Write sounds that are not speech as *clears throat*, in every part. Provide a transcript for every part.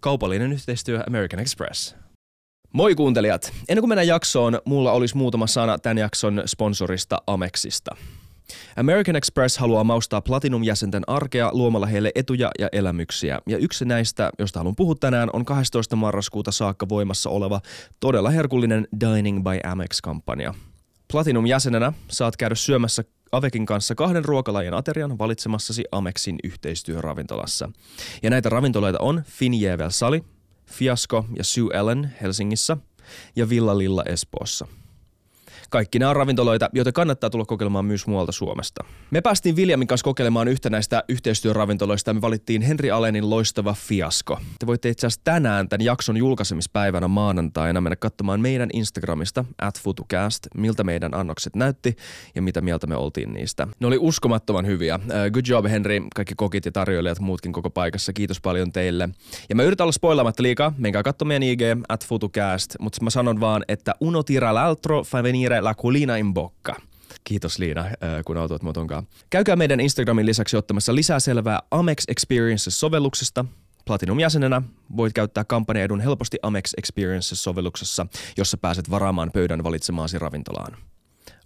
Kaupallinen yhteistyö American Express. Moi kuuntelijat! Ennen kuin mennään jaksoon, mulla olisi muutama sana tämän jakson sponsorista Amexista. American Express haluaa maustaa Platinum-jäsenten arkea luomalla heille etuja ja elämyksiä. Ja yksi näistä, josta haluan puhua tänään, on 12. marraskuuta saakka voimassa oleva todella herkullinen Dining by Amex-kampanja. Platinum-jäsenenä saat käydä syömässä Avekin kanssa kahden ruokalajin aterian valitsemassasi Amexin yhteistyöravintolassa. Ja näitä ravintoloita on Finjevel Sali, Fiasco ja Sue Ellen Helsingissä ja Villa Lilla Espoossa – kaikki nämä on ravintoloita, joita kannattaa tulla kokeilemaan myös muualta Suomesta. Me päästiin Viljamin kanssa kokeilemaan yhtä näistä yhteistyöravintoloista ja me valittiin Henri Alenin loistava fiasko. Te voitte itse asiassa tänään tämän jakson julkaisemispäivänä maanantaina mennä katsomaan meidän Instagramista at FutuCast, miltä meidän annokset näytti ja mitä mieltä me oltiin niistä. Ne oli uskomattoman hyviä. Uh, good job Henri, kaikki kokit ja tarjoilijat muutkin koko paikassa. Kiitos paljon teille. Ja mä yritän olla spoilaamatta liikaa. Menkää katsomaan meidän IG at FutuCast, mutta mä sanon vaan, että uno tira l'altro fa venire la culina in bocca. Kiitos Liina, äh, kun autoit motonkaan. Käykää meidän Instagramin lisäksi ottamassa lisää selvää Amex Experiences-sovelluksesta. Platinum-jäsenenä voit käyttää kampanjaedun helposti Amex Experiences-sovelluksessa, jossa pääset varaamaan pöydän valitsemaasi ravintolaan.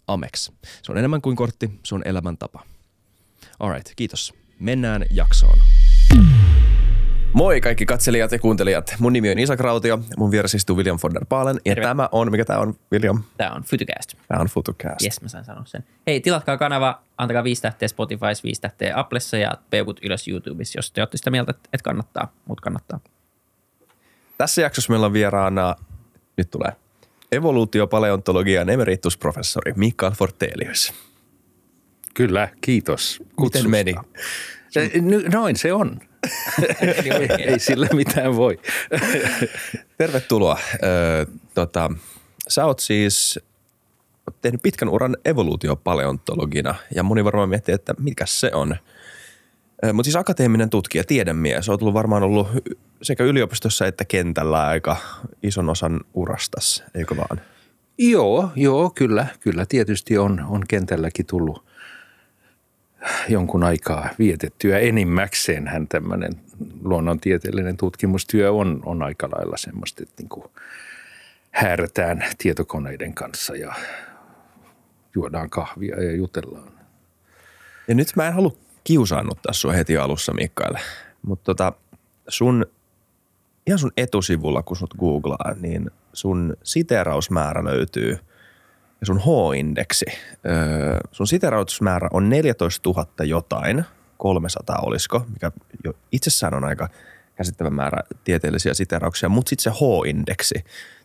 Amex. Se on enemmän kuin kortti, se on elämäntapa. Alright, kiitos. Mennään jaksoon. Moi kaikki katselijat ja kuuntelijat. Mun nimi on Isak Rautio, mun vieressä istuu William von der Paalen. Ja Terve. tämä on, mikä tämä on, William? Tämä on Futucast. Tämä on Futucast. Yes, mä sain sanoa sen. Hei, tilatkaa kanava, antakaa viisi tähteä Spotify, viisi tähteä Applessa ja peukut ylös YouTubessa, jos te olette sitä mieltä, että kannattaa. Mut kannattaa. Tässä jaksossa meillä on vieraana, nyt tulee, evoluutiopaleontologian emeritusprofessori Mikael Fortelius. Kyllä, kiitos kutsusta. Miten meni? Noin se on. Ei sillä mitään voi. Tervetuloa. Ö, tota, sä oot siis tehnyt pitkän uran evoluutiopaleontologina ja moni varmaan miettii, että mikä se on. Mutta siis akateeminen tutkija, tiedemies, oot ollut varmaan ollut sekä yliopistossa että kentällä aika ison osan urastas, eikö vaan? Joo, joo, kyllä, kyllä tietysti on, on kentälläkin tullut jonkun aikaa vietettyä. Enimmäkseen hän tämmöinen luonnontieteellinen tutkimustyö on, on aika lailla semmoista, että niin kuin häärätään tietokoneiden kanssa ja juodaan kahvia ja jutellaan. Ja nyt mä en halua kiusaannuttaa sua heti alussa, Mikael, mutta tota, sun, ihan sun etusivulla, kun sut googlaa, niin sun siteerausmäärä löytyy – ja sun H-indeksi, öö, sun siterautusmäärä on 14 000 jotain, 300 olisiko, mikä jo itsessään on aika käsittävä määrä tieteellisiä siterauksia, mutta sitten se H-indeksi.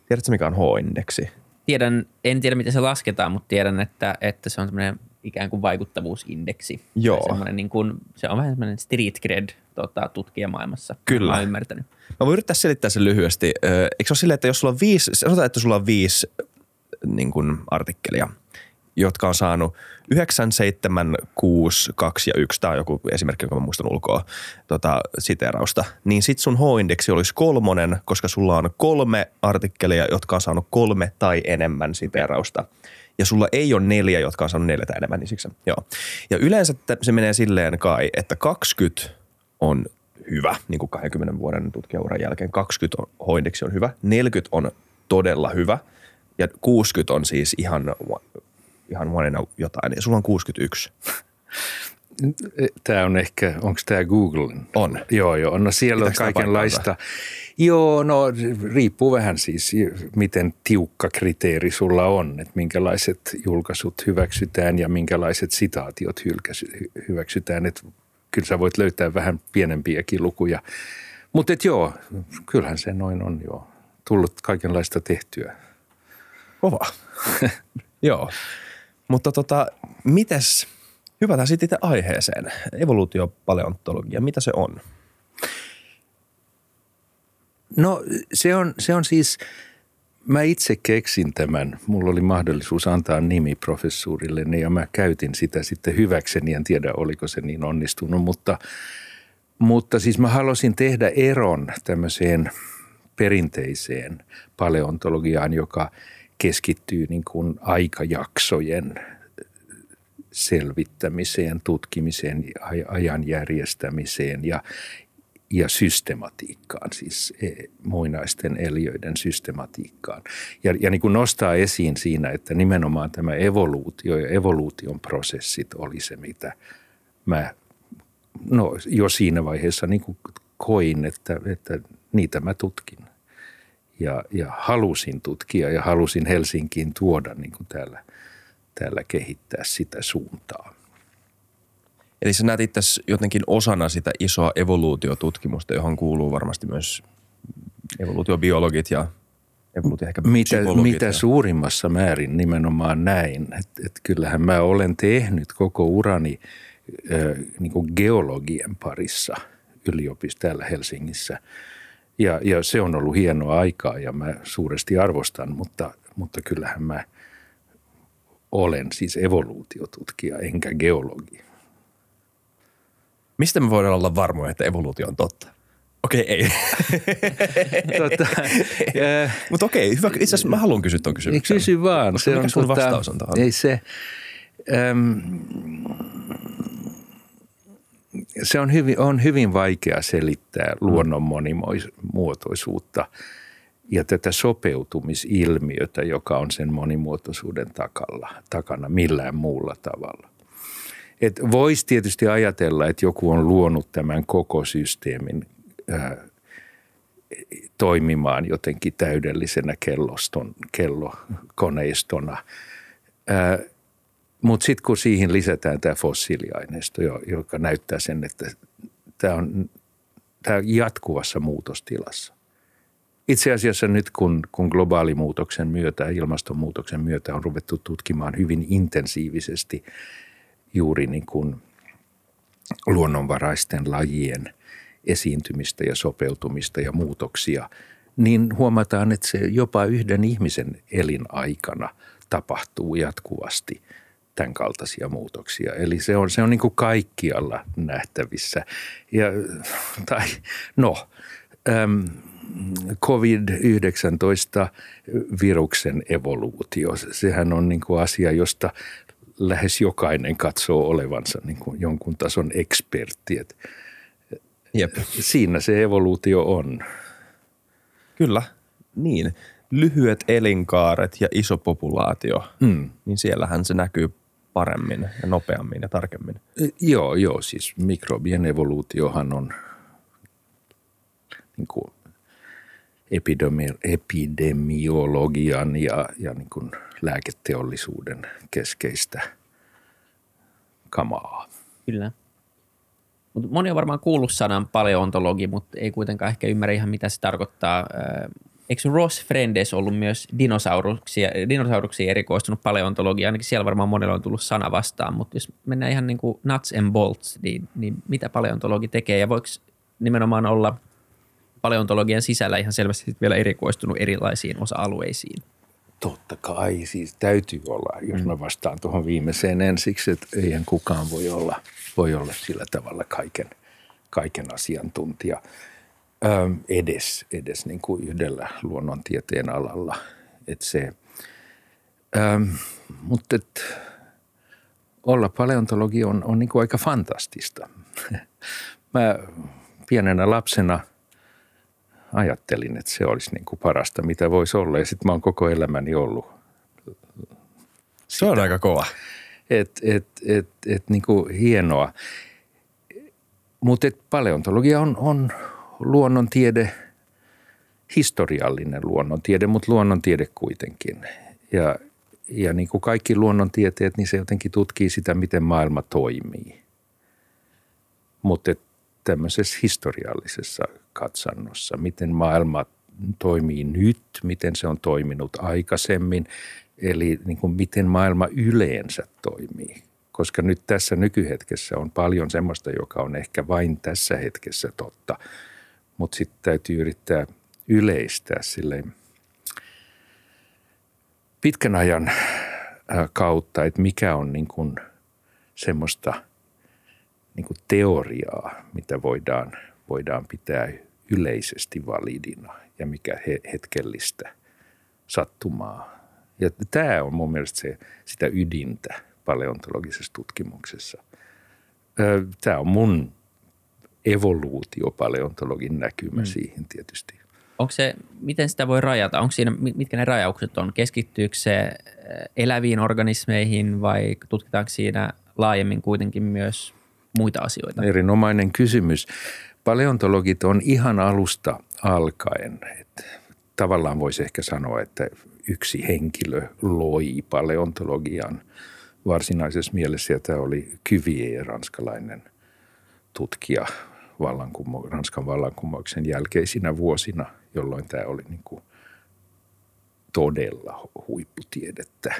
Tiedätkö, mikä on H-indeksi? Tiedän, en tiedä miten se lasketaan, mutta tiedän, että, että se on semmoinen ikään kuin vaikuttavuusindeksi. Joo. niin kuin, se on vähän semmoinen street cred tota, tutkijamaailmassa. Kyllä. Mä ymmärtänyt. Mä voin yrittää selittää sen lyhyesti. Eikö se ole silleen, että jos sulla on viisi, sanotaan, että sulla on viisi niin kuin artikkelia, jotka on saanut 9, 7, 6, 2 ja 1, tämä on joku esimerkki, jonka mä muistan ulkoa tota, siterausta, niin sit sun H-indeksi olisi kolmonen, koska sulla on kolme artikkelia, jotka on saanut kolme tai enemmän siterausta. Ja sulla ei ole neljä, jotka on saanut neljä tai enemmän, niin siksi, joo. Ja yleensä se menee silleen kai, että 20 on hyvä, niin kuin 20 vuoden tutkijauran jälkeen. 20 H-indeksi on hyvä, 40 on todella hyvä – ja 60 on siis ihan, ihan monena jotain. Ja sulla on 61. Tämä on ehkä, onko tämä Google? On. Joo, joo. No siellä Pitääkö on kaikenlaista. Joo, no riippuu vähän siis, miten tiukka kriteeri sulla on, että minkälaiset julkaisut hyväksytään ja minkälaiset sitaatiot hyväksytään. Että kyllä sä voit löytää vähän pienempiäkin lukuja. Mutta joo, kyllähän se noin on jo tullut kaikenlaista tehtyä. Kova. *laughs* Joo. Mutta tota, mites, hypätään sitten itse aiheeseen. Evoluutiopaleontologia, mitä se on? No se on, se on siis, mä itse keksin tämän. Mulla oli mahdollisuus antaa nimi professuurille ja mä käytin sitä sitten hyväkseni. En tiedä, oliko se niin onnistunut, mutta, mutta siis mä halusin tehdä eron tämmöiseen perinteiseen paleontologiaan, joka – keskittyy niin kuin aikajaksojen selvittämiseen, tutkimiseen, ajan järjestämiseen ja ja systematiikkaan, siis e, muinaisten eliöiden systematiikkaan. Ja, ja niin kuin nostaa esiin siinä, että nimenomaan tämä evoluutio ja evoluution prosessit oli se, mitä mä no, jo siinä vaiheessa niin kuin koin, että, että niitä mä tutkin. Ja, ja halusin tutkia ja halusin Helsinkiin tuoda niin kuin täällä, täällä kehittää sitä suuntaa. Eli sä näet itse jotenkin osana sitä isoa evoluutiotutkimusta, johon kuuluu varmasti myös evoluutiobiologit ja evoluutio ehkä mitä, mitä ja... suurimmassa määrin nimenomaan näin. Että et kyllähän mä olen tehnyt koko urani äh, niin geologian parissa yliopistossa täällä Helsingissä. Ja, ja se on ollut hienoa aikaa ja mä suuresti arvostan, mutta, mutta kyllähän mä olen siis evoluutiotutkija enkä geologi. Mistä me voidaan olla varmoja, että evoluutio on totta? Okei, ei. *laughs* tota, *laughs* Mutta okei, hyvä. Itse asiassa mä haluan kysyä tuon kysymyksen. Kysy vaan. Koska se mikä on, sun tota, vastaus on tuohon? Ei se, äm, se on hyvin, on hyvin vaikea selittää luonnon monimuotoisuutta ja tätä sopeutumisilmiötä, joka on sen monimuotoisuuden takalla, takana millään muulla tavalla. Et voisi tietysti ajatella, että joku on luonut tämän koko systeemin ää, toimimaan jotenkin täydellisenä kelloston, kellokoneistona. Mutta sitten kun siihen lisätään tämä fossiiliaineisto, joka näyttää sen, että tämä on, tää jatkuvassa muutostilassa. Itse asiassa nyt kun, kun globaalimuutoksen myötä ja ilmastonmuutoksen myötä on ruvettu tutkimaan hyvin intensiivisesti – juuri niin kuin luonnonvaraisten lajien esiintymistä ja sopeutumista ja muutoksia, niin huomataan, että se jopa yhden ihmisen elinaikana tapahtuu jatkuvasti tämän kaltaisia muutoksia. Eli se on, se on niin kuin kaikkialla nähtävissä. Ja, tai no, äm, COVID-19-viruksen evoluutio, sehän on niin kuin asia, josta lähes jokainen katsoo olevansa niin kuin jonkun tason ekspertti. Et Jep. Siinä se evoluutio on. Kyllä, niin. Lyhyet elinkaaret ja iso populaatio, mm. niin siellähän se näkyy paremmin ja nopeammin ja tarkemmin. Joo, joo, siis mikrobien evoluutiohan on niin kuin epidemi- epidemiologian ja, ja niin kuin lääketeollisuuden keskeistä kamaa. Kyllä. Mut moni on varmaan kuullut sanan paleontologi, mutta ei kuitenkaan ehkä ymmärrä ihan mitä se tarkoittaa. Eikö Ross Frendes ollut myös dinosauruksia, dinosauruksia erikoistunut paleontologia? Ainakin siellä varmaan monella on tullut sana vastaan, mutta jos mennään ihan niin kuin nuts and bolts, niin, niin mitä paleontologi tekee ja voiko nimenomaan olla – paleontologian sisällä ihan selvästi vielä erikoistunut erilaisiin osa-alueisiin. Totta kai, siis täytyy olla, jos mä mm. vastaan tuohon viimeiseen ensiksi, että eihän kukaan voi olla, voi olla sillä tavalla kaiken, kaiken asiantuntija edes, edes niin kuin yhdellä luonnontieteen alalla. Et se, öm, mutta et, olla paleontologi on, on niin kuin aika fantastista. *laughs* mä pienenä lapsena – ajattelin, että se olisi niin kuin parasta, mitä voisi olla. Ja sitten mä oon koko elämäni ollut. Sitä. Se on aika kova. Et, et, et, et, niin kuin hienoa. Mutta paleontologia on, on luonnontiede, historiallinen luonnontiede, mutta luonnontiede kuitenkin. Ja, ja niin kuin kaikki luonnontieteet, niin se jotenkin tutkii sitä, miten maailma toimii. Mutta tämmöisessä historiallisessa katsannossa, miten maailma toimii nyt, miten se on toiminut aikaisemmin, eli niin kuin miten maailma yleensä toimii. Koska nyt tässä nykyhetkessä on paljon semmoista, joka on ehkä vain tässä hetkessä totta, mutta sitten täytyy yrittää yleistää sille pitkän ajan kautta, että mikä on niin kuin semmoista – niin kuin teoriaa, mitä voidaan, voidaan pitää yleisesti validina ja mikä he, hetkellistä sattumaa. Ja tämä on mun mielestä se, sitä ydintä paleontologisessa tutkimuksessa. Tämä on mun evoluutiopaleontologin näkymä mm. siihen tietysti. Onko se, miten sitä voi rajata? Onko siinä, mitkä ne rajaukset on? Keskittyykö se eläviin organismeihin vai tutkitaanko siinä laajemmin kuitenkin myös muita asioita? Erinomainen kysymys. Paleontologit on ihan alusta alkaen, että tavallaan voisi ehkä sanoa, että yksi henkilö loi paleontologian varsinaisessa mielessä, ja tämä oli Cuvier, ranskalainen tutkija vallankumo- Ranskan vallankumouksen jälkeisinä vuosina, jolloin tämä oli niin kuin todella huipputiedettä.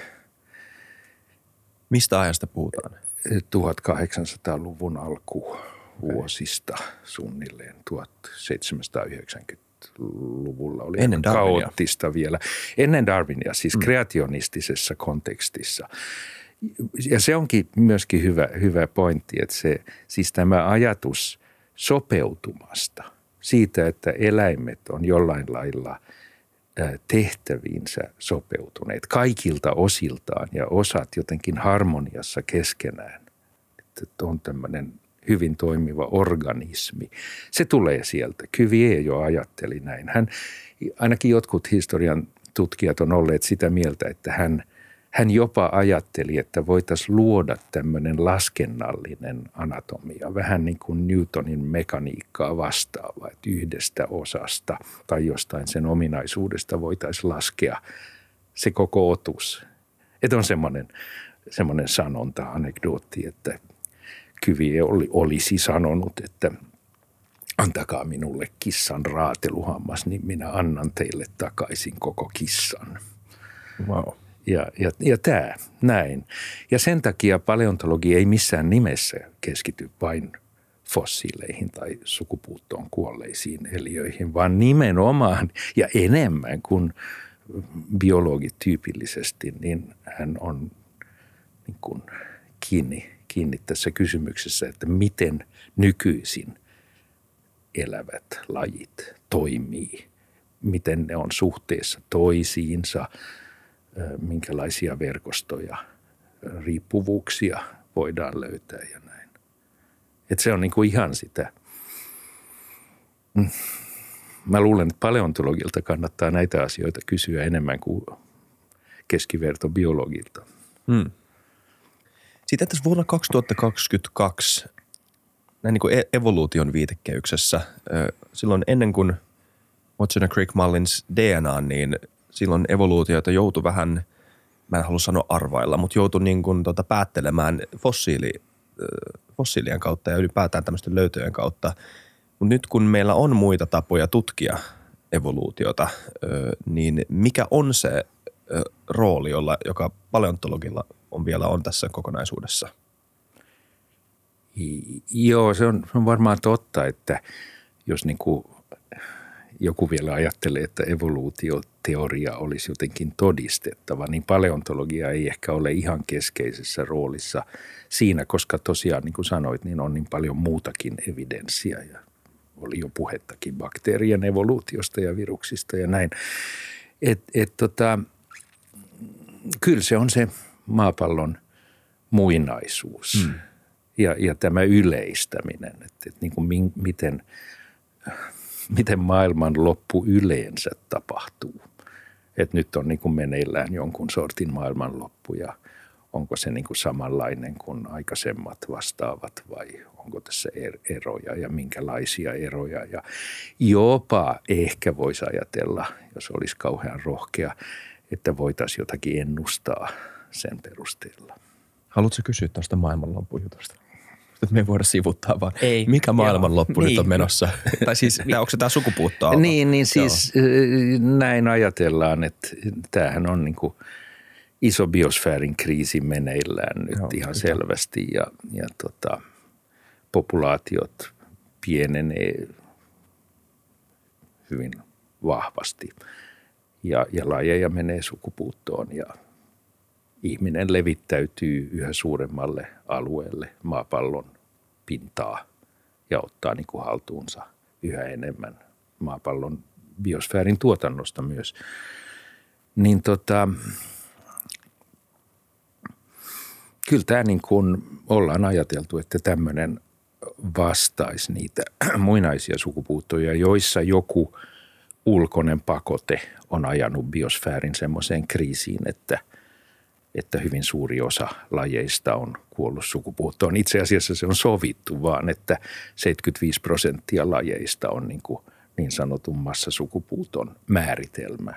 Mistä ajasta puhutaan? 1800-luvun alkuvuosista suunnilleen 1790-luvulla oli Ennen Darwinia. kaoottista vielä. Ennen Darwinia, siis mm. kreationistisessa kontekstissa. Ja se onkin myöskin hyvä, hyvä pointti, että se, siis tämä ajatus sopeutumasta, siitä, että eläimet on jollain lailla tehtäviinsä sopeutuneet kaikilta osiltaan ja osat jotenkin harmoniassa keskenään. Että on tämmöinen hyvin toimiva organismi. Se tulee sieltä. Kyvie jo ajatteli näin. Hän, ainakin jotkut historian tutkijat on olleet sitä mieltä, että hän – hän jopa ajatteli, että voitaisiin luoda tämmöinen laskennallinen anatomia, vähän niin kuin Newtonin mekaniikkaa vastaava, että yhdestä osasta tai jostain sen ominaisuudesta voitaisiin laskea se koko otus. Että on semmoinen, semmoinen sanonta, anekdootti, että Kyvie oli, olisi sanonut, että antakaa minulle kissan raateluhammas, niin minä annan teille takaisin koko kissan. Wow. Ja, ja, ja tämä, näin. Ja sen takia paleontologi ei missään nimessä keskity vain fossiileihin tai sukupuuttoon kuolleisiin eliöihin, vaan nimenomaan ja enemmän kuin biologit tyypillisesti, niin hän on niin kuin kiinni, kiinni tässä kysymyksessä, että miten nykyisin elävät lajit toimii, miten ne on suhteessa toisiinsa – minkälaisia verkostoja, riippuvuuksia voidaan löytää ja näin. Et se on niin kuin ihan sitä. Mm. Mä luulen, että paleontologilta kannattaa näitä asioita kysyä enemmän kuin keskivertobiologilta. Hmm. Sitten tässä vuonna 2022 näin niin kuin e- evoluution viitekehyksessä, silloin ennen kuin Watson Crick Mullins DNA, niin silloin evoluutiota joutui vähän, mä en halua sanoa arvailla, mutta joutui niin kuin tota päättelemään fossiili, fossiilien kautta ja ylipäätään tämmöisten löytöjen kautta. Mutta nyt kun meillä on muita tapoja tutkia evoluutiota, niin mikä on se rooli, jolla, joka paleontologilla on vielä on tässä kokonaisuudessa? Joo, se on, se on varmaan totta, että jos niin kuin joku vielä ajattelee, että evoluutioteoria olisi jotenkin todistettava, niin paleontologia ei ehkä ole ihan keskeisessä roolissa siinä, koska tosiaan niin kuin sanoit, niin on niin paljon muutakin evidenssiä ja oli jo puhettakin bakteerien evoluutiosta ja viruksista ja näin. Et, et tota, kyllä se on se maapallon muinaisuus hmm. ja, ja tämä yleistäminen, että, että niin kuin min, miten – miten maailman loppu yleensä tapahtuu. Että nyt on niin kuin meneillään jonkun sortin maailmanloppu ja onko se niin kuin samanlainen kuin aikaisemmat vastaavat vai onko tässä er-, eroja ja minkälaisia eroja. Ja jopa ehkä voisi ajatella, jos olisi kauhean rohkea, että voitaisiin jotakin ennustaa sen perusteella. Haluatko kysyä tuosta maailmanloppujutusta? Että me ei voida sivuttaa, vaan ei. mikä maailmanloppu nyt on niin. menossa. *laughs* tai siis, tämä, onko se tämä sukupuuttoa? Niin, niin siis Joo. näin ajatellaan, että tämähän on niin kuin iso biosfäärin kriisi meneillään nyt Joo, ihan sitä. selvästi ja, ja tota, populaatiot pienenee hyvin vahvasti ja, ja lajeja menee sukupuuttoon ja – ihminen levittäytyy yhä suuremmalle alueelle maapallon pintaa ja ottaa niin kuin haltuunsa yhä enemmän maapallon biosfäärin tuotannosta myös. Niin tota, kyllä tämä niin kuin ollaan ajateltu, että tämmöinen vastaisi niitä *clears throat* muinaisia sukupuuttoja, joissa joku ulkoinen pakote on ajanut biosfäärin semmoiseen kriisiin, että, että hyvin suuri osa lajeista on kuollut sukupuuttoon. Itse asiassa se on sovittu vaan, että 75 prosenttia lajeista on niin, kuin niin sanotun massasukupuuton määritelmä.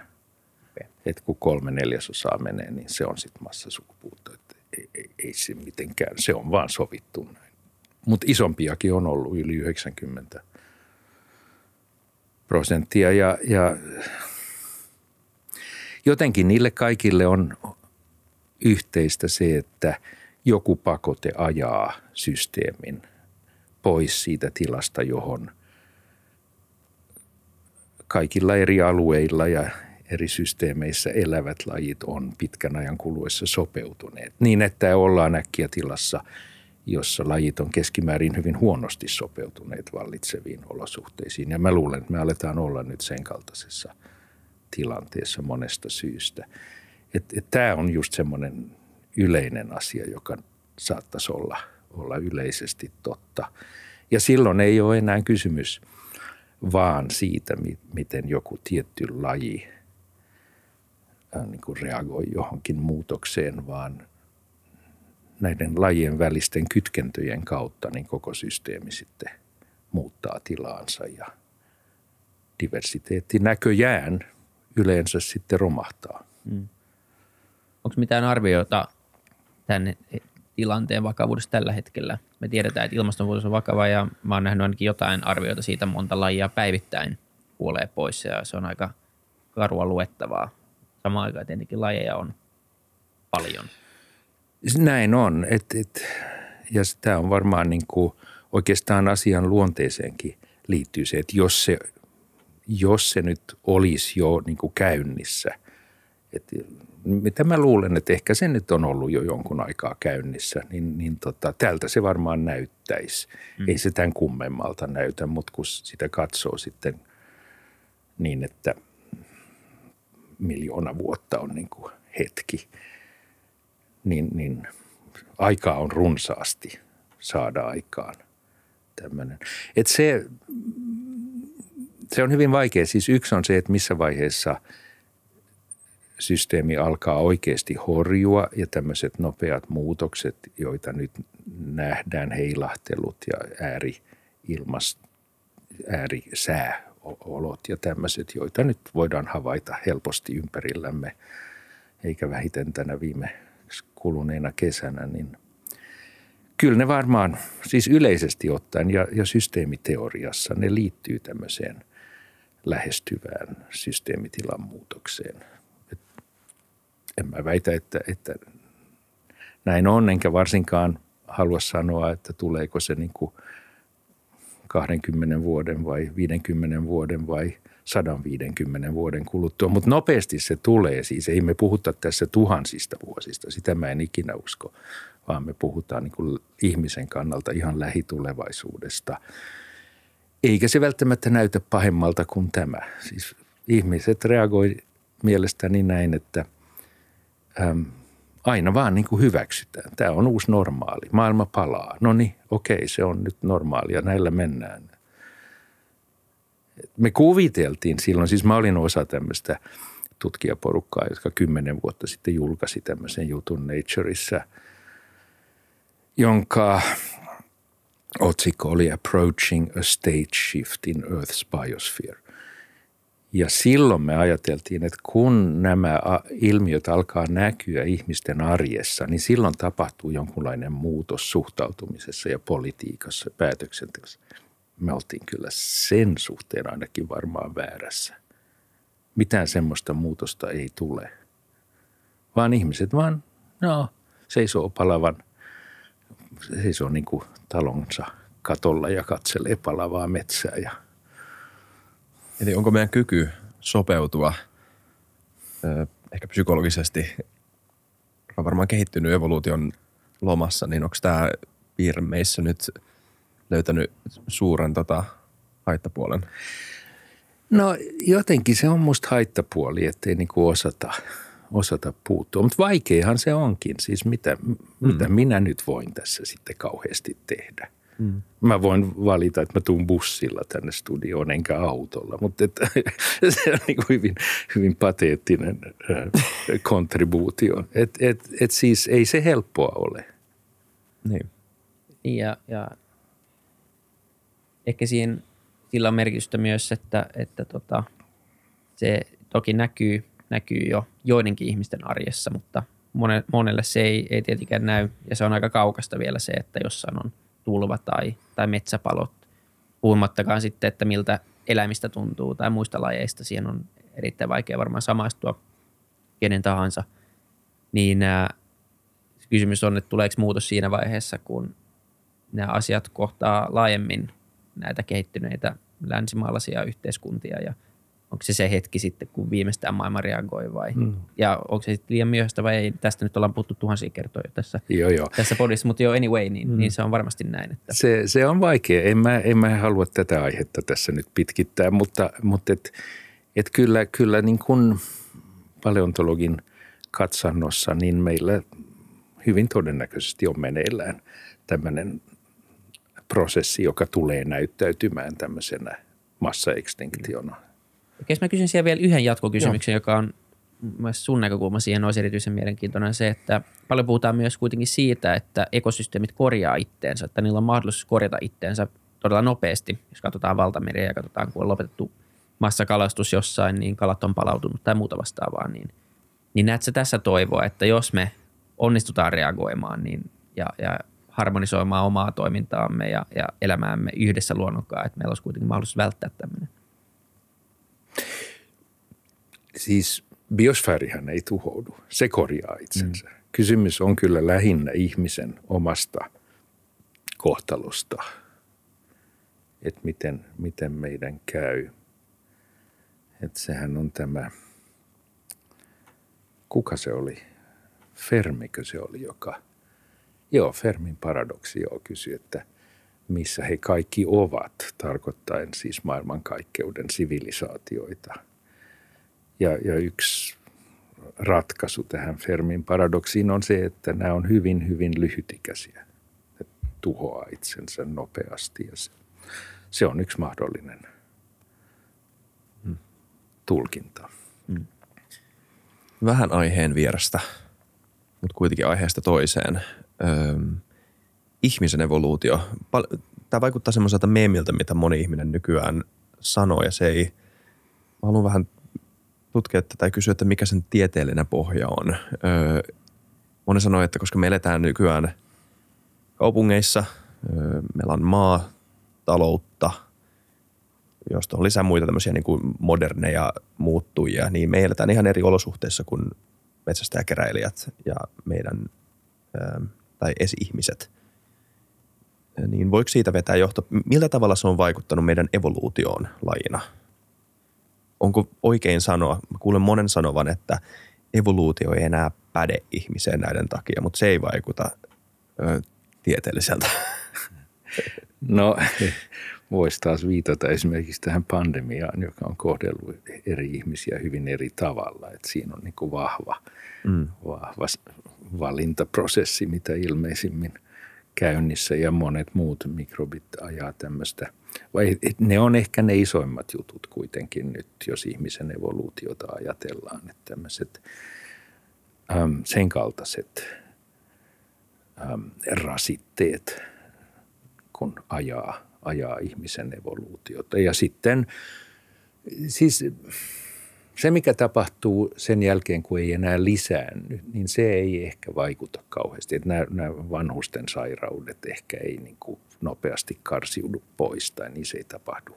Et kun kolme neljäsosaa menee, niin se on sitten massasukupuutto. Et ei, ei, ei se mitenkään, se on vaan sovittu näin. Mutta isompiakin on ollut yli 90 prosenttia ja, ja jotenkin niille kaikille on yhteistä se, että joku pakote ajaa systeemin pois siitä tilasta, johon kaikilla eri alueilla ja eri systeemeissä elävät lajit on pitkän ajan kuluessa sopeutuneet. Niin, että ollaan äkkiä tilassa, jossa lajit on keskimäärin hyvin huonosti sopeutuneet vallitseviin olosuhteisiin. Ja mä luulen, että me aletaan olla nyt sen kaltaisessa tilanteessa monesta syystä. Tämä on just semmoinen yleinen asia, joka saattaisi olla, olla yleisesti totta. Ja silloin ei ole enää kysymys vaan siitä, miten joku tietty laji – Äh, niin kuin reagoi johonkin muutokseen, vaan näiden lajien välisten kytkentöjen kautta niin koko systeemi sitten muuttaa tilaansa ja diversiteetti näköjään yleensä sitten romahtaa. Mm. Onko mitään arviota tämän tilanteen vakavuudesta tällä hetkellä? Me tiedetään, että ilmastonmuutos on vakava ja mä oon nähnyt ainakin jotain arvioita siitä, monta lajia päivittäin kuolee pois ja se on aika karua luettavaa samaan aikaan tietenkin lajeja on paljon. Näin on. Et, et, ja tämä on varmaan niin kuin oikeastaan asian luonteeseenkin liittyy se, että jos se, jos se nyt olisi jo niin kuin käynnissä, että mitä mä luulen, että ehkä se nyt on ollut jo jonkun aikaa käynnissä, niin, niin tota, tältä se varmaan näyttäisi. Mm. Ei se tämän kummemmalta näytä, mutta kun sitä katsoo sitten niin, että – miljoona vuotta on niin kuin hetki, niin, niin aikaa on runsaasti saada aikaan tämmöinen. Et se, se on hyvin vaikea. Siis yksi on se, että missä vaiheessa systeemi alkaa oikeasti horjua ja tämmöiset nopeat muutokset, joita nyt nähdään, heilahtelut ja ääriilmast, äärisää olot ja tämmöiset, joita nyt voidaan havaita helposti ympärillämme, eikä vähiten tänä viime kuluneena kesänä, niin kyllä ne varmaan, siis yleisesti ottaen ja, ja systeemiteoriassa ne liittyy tämmöiseen lähestyvään systeemitilan muutokseen. En mä väitä, että, että näin on, enkä varsinkaan halua sanoa, että tuleeko se niin kuin – 20 vuoden vai 50 vuoden vai 150 vuoden kuluttua, mutta nopeasti se tulee. Siis ei me puhuta tässä tuhansista vuosista, sitä mä en ikinä usko, vaan me puhutaan niin kuin ihmisen kannalta ihan lähitulevaisuudesta. Eikä se välttämättä näytä pahemmalta kuin tämä. Siis ihmiset reagoi mielestäni näin, että aina vaan niin kuin hyväksytään. Tämä on uusi normaali. Maailma palaa. No niin, okei, se on nyt normaalia. Näillä mennään. Me kuviteltiin silloin, siis mä olin osa tämmöistä tutkijaporukkaa, jotka kymmenen vuotta sitten julkaisi tämmöisen jutun Natureissa, jonka otsikko oli Approaching a State Shift in Earth's Biosphere. Ja silloin me ajateltiin, että kun nämä ilmiöt alkaa näkyä ihmisten arjessa, niin silloin tapahtuu jonkunlainen muutos suhtautumisessa ja politiikassa päätöksenteossa. Me oltiin kyllä sen suhteen ainakin varmaan väärässä. Mitään semmoista muutosta ei tule. Vaan ihmiset vaan, no, seisoo palavan, seisoo niin kuin talonsa katolla ja katselee palavaa metsää ja – Eli onko meidän kyky sopeutua ehkä psykologisesti, on varmaan kehittynyt evoluution lomassa, niin onko tämä piirre meissä nyt löytänyt suuren tota, haittapuolen? No jotenkin se on musta haittapuoli, ettei niinku osata, osata puuttua. Mutta vaikeahan se onkin. Siis mitä, mm. mitä minä nyt voin tässä sitten kauheasti tehdä? Mm. Mä voin valita, että mä tuun bussilla tänne studioon enkä autolla, mutta että, *laughs* se on niin kuin hyvin, hyvin pateettinen kontribuutio. Et, et, et siis ei se helppoa ole. Niin. Ja, ja ehkä siinä, sillä on merkitystä myös, että, että tota, se toki näkyy, näkyy jo joidenkin ihmisten arjessa, mutta monelle se ei, ei tietenkään näy. Ja se on aika kaukasta vielä se, että jossain on tulva tai, tai metsäpalot, puhumattakaan sitten, että miltä eläimistä tuntuu tai muista lajeista. Siihen on erittäin vaikea varmaan samaistua kenen tahansa. Niin ää, kysymys on, että tuleeko muutos siinä vaiheessa, kun nämä asiat kohtaa laajemmin näitä kehittyneitä länsimaalaisia yhteiskuntia ja – onko se se hetki sitten, kun viimeistään maailma reagoi vai, mm. ja onko se sitten liian myöhäistä vai ei, tästä nyt ollaan puhuttu tuhansia kertoja tässä, joo, joo. tässä podissa, mutta jo anyway, niin, mm. niin se on varmasti näin. Että. Se, se on vaikea, en mä, en mä halua tätä aihetta tässä nyt pitkittää, mutta, mutta et, et kyllä, kyllä niin kuin paleontologin katsannossa, niin meillä hyvin todennäköisesti on meneillään tämmöinen prosessi, joka tulee näyttäytymään tämmöisenä massaextinktiona. Mm jos mä kysyn siellä vielä yhden jatkokysymyksen, Joo. joka on myös sun näkökulma siihen olisi erityisen mielenkiintoinen se, että paljon puhutaan myös kuitenkin siitä, että ekosysteemit korjaa itteensä, että niillä on mahdollisuus korjata itteensä todella nopeasti. Jos katsotaan valtameriä ja katsotaan, kun on lopetettu massakalastus jossain, niin kalat on palautunut tai muuta vastaavaa, niin, niin näetkö sä tässä toivoa, että jos me onnistutaan reagoimaan niin, ja, ja harmonisoimaan omaa toimintaamme ja, ja elämäämme yhdessä luonnonkaan, että meillä olisi kuitenkin mahdollisuus välttää tämmöinen? Siis biosfäärihän ei tuhoudu, se korjaa itsensä. Mm. Kysymys on kyllä lähinnä ihmisen omasta kohtalosta, että miten, miten meidän käy. Että sehän on tämä, kuka se oli, Fermikö se oli, joka, joo, Fermin paradoksi joo, kysyi, että missä he kaikki ovat, tarkoittaen siis maailmankaikkeuden sivilisaatioita – ja, ja yksi ratkaisu tähän Fermin paradoksiin on se, että nämä on hyvin, hyvin lyhytikäisiä. Ne tuhoaa itsensä nopeasti ja se, se on yksi mahdollinen mm. tulkinta. Mm. Vähän aiheen vierestä, mutta kuitenkin aiheesta toiseen. Öm, ihmisen evoluutio. Tämä vaikuttaa semmoiselta meemiltä, mitä moni ihminen nykyään sanoo ja se ei, mä haluan vähän tutkia tätä ja kysyä, että mikä sen tieteellinen pohja on. Öö, moni sanoo, että koska me eletään nykyään kaupungeissa, öö, meillä on maa, taloutta, josta on lisää muita tämmöisiä niin kuin moderneja muuttujia, niin me eletään ihan eri olosuhteissa kuin metsästäjäkeräilijät ja meidän öö, tai esi-ihmiset. Niin voiko siitä vetää johto, miltä tavalla se on vaikuttanut meidän evoluutioon lajina – onko oikein sanoa, mä kuulen monen sanovan, että evoluutio ei enää päde ihmiseen näiden takia, mutta se ei vaikuta ö, tieteelliseltä. *laughs* No voisi taas viitata esimerkiksi tähän pandemiaan, joka on kohdellut eri ihmisiä hyvin eri tavalla. Että siinä on niin kuin vahva, mm. vahva valintaprosessi, mitä ilmeisimmin – käynnissä ja monet muut mikrobit ajaa tämmöistä. Vai ne on ehkä ne isoimmat jutut kuitenkin nyt, jos ihmisen evoluutiota ajatellaan, että tämmöiset äm, sen kaltaiset äm, rasitteet, kun ajaa, ajaa ihmisen evoluutiota. Ja sitten siis se, mikä tapahtuu sen jälkeen, kun ei enää lisäänny, niin se ei ehkä vaikuta kauheasti. Että nämä, nämä vanhusten sairaudet ehkä ei niin kuin nopeasti karsiudu pois tai niissä ei tapahdu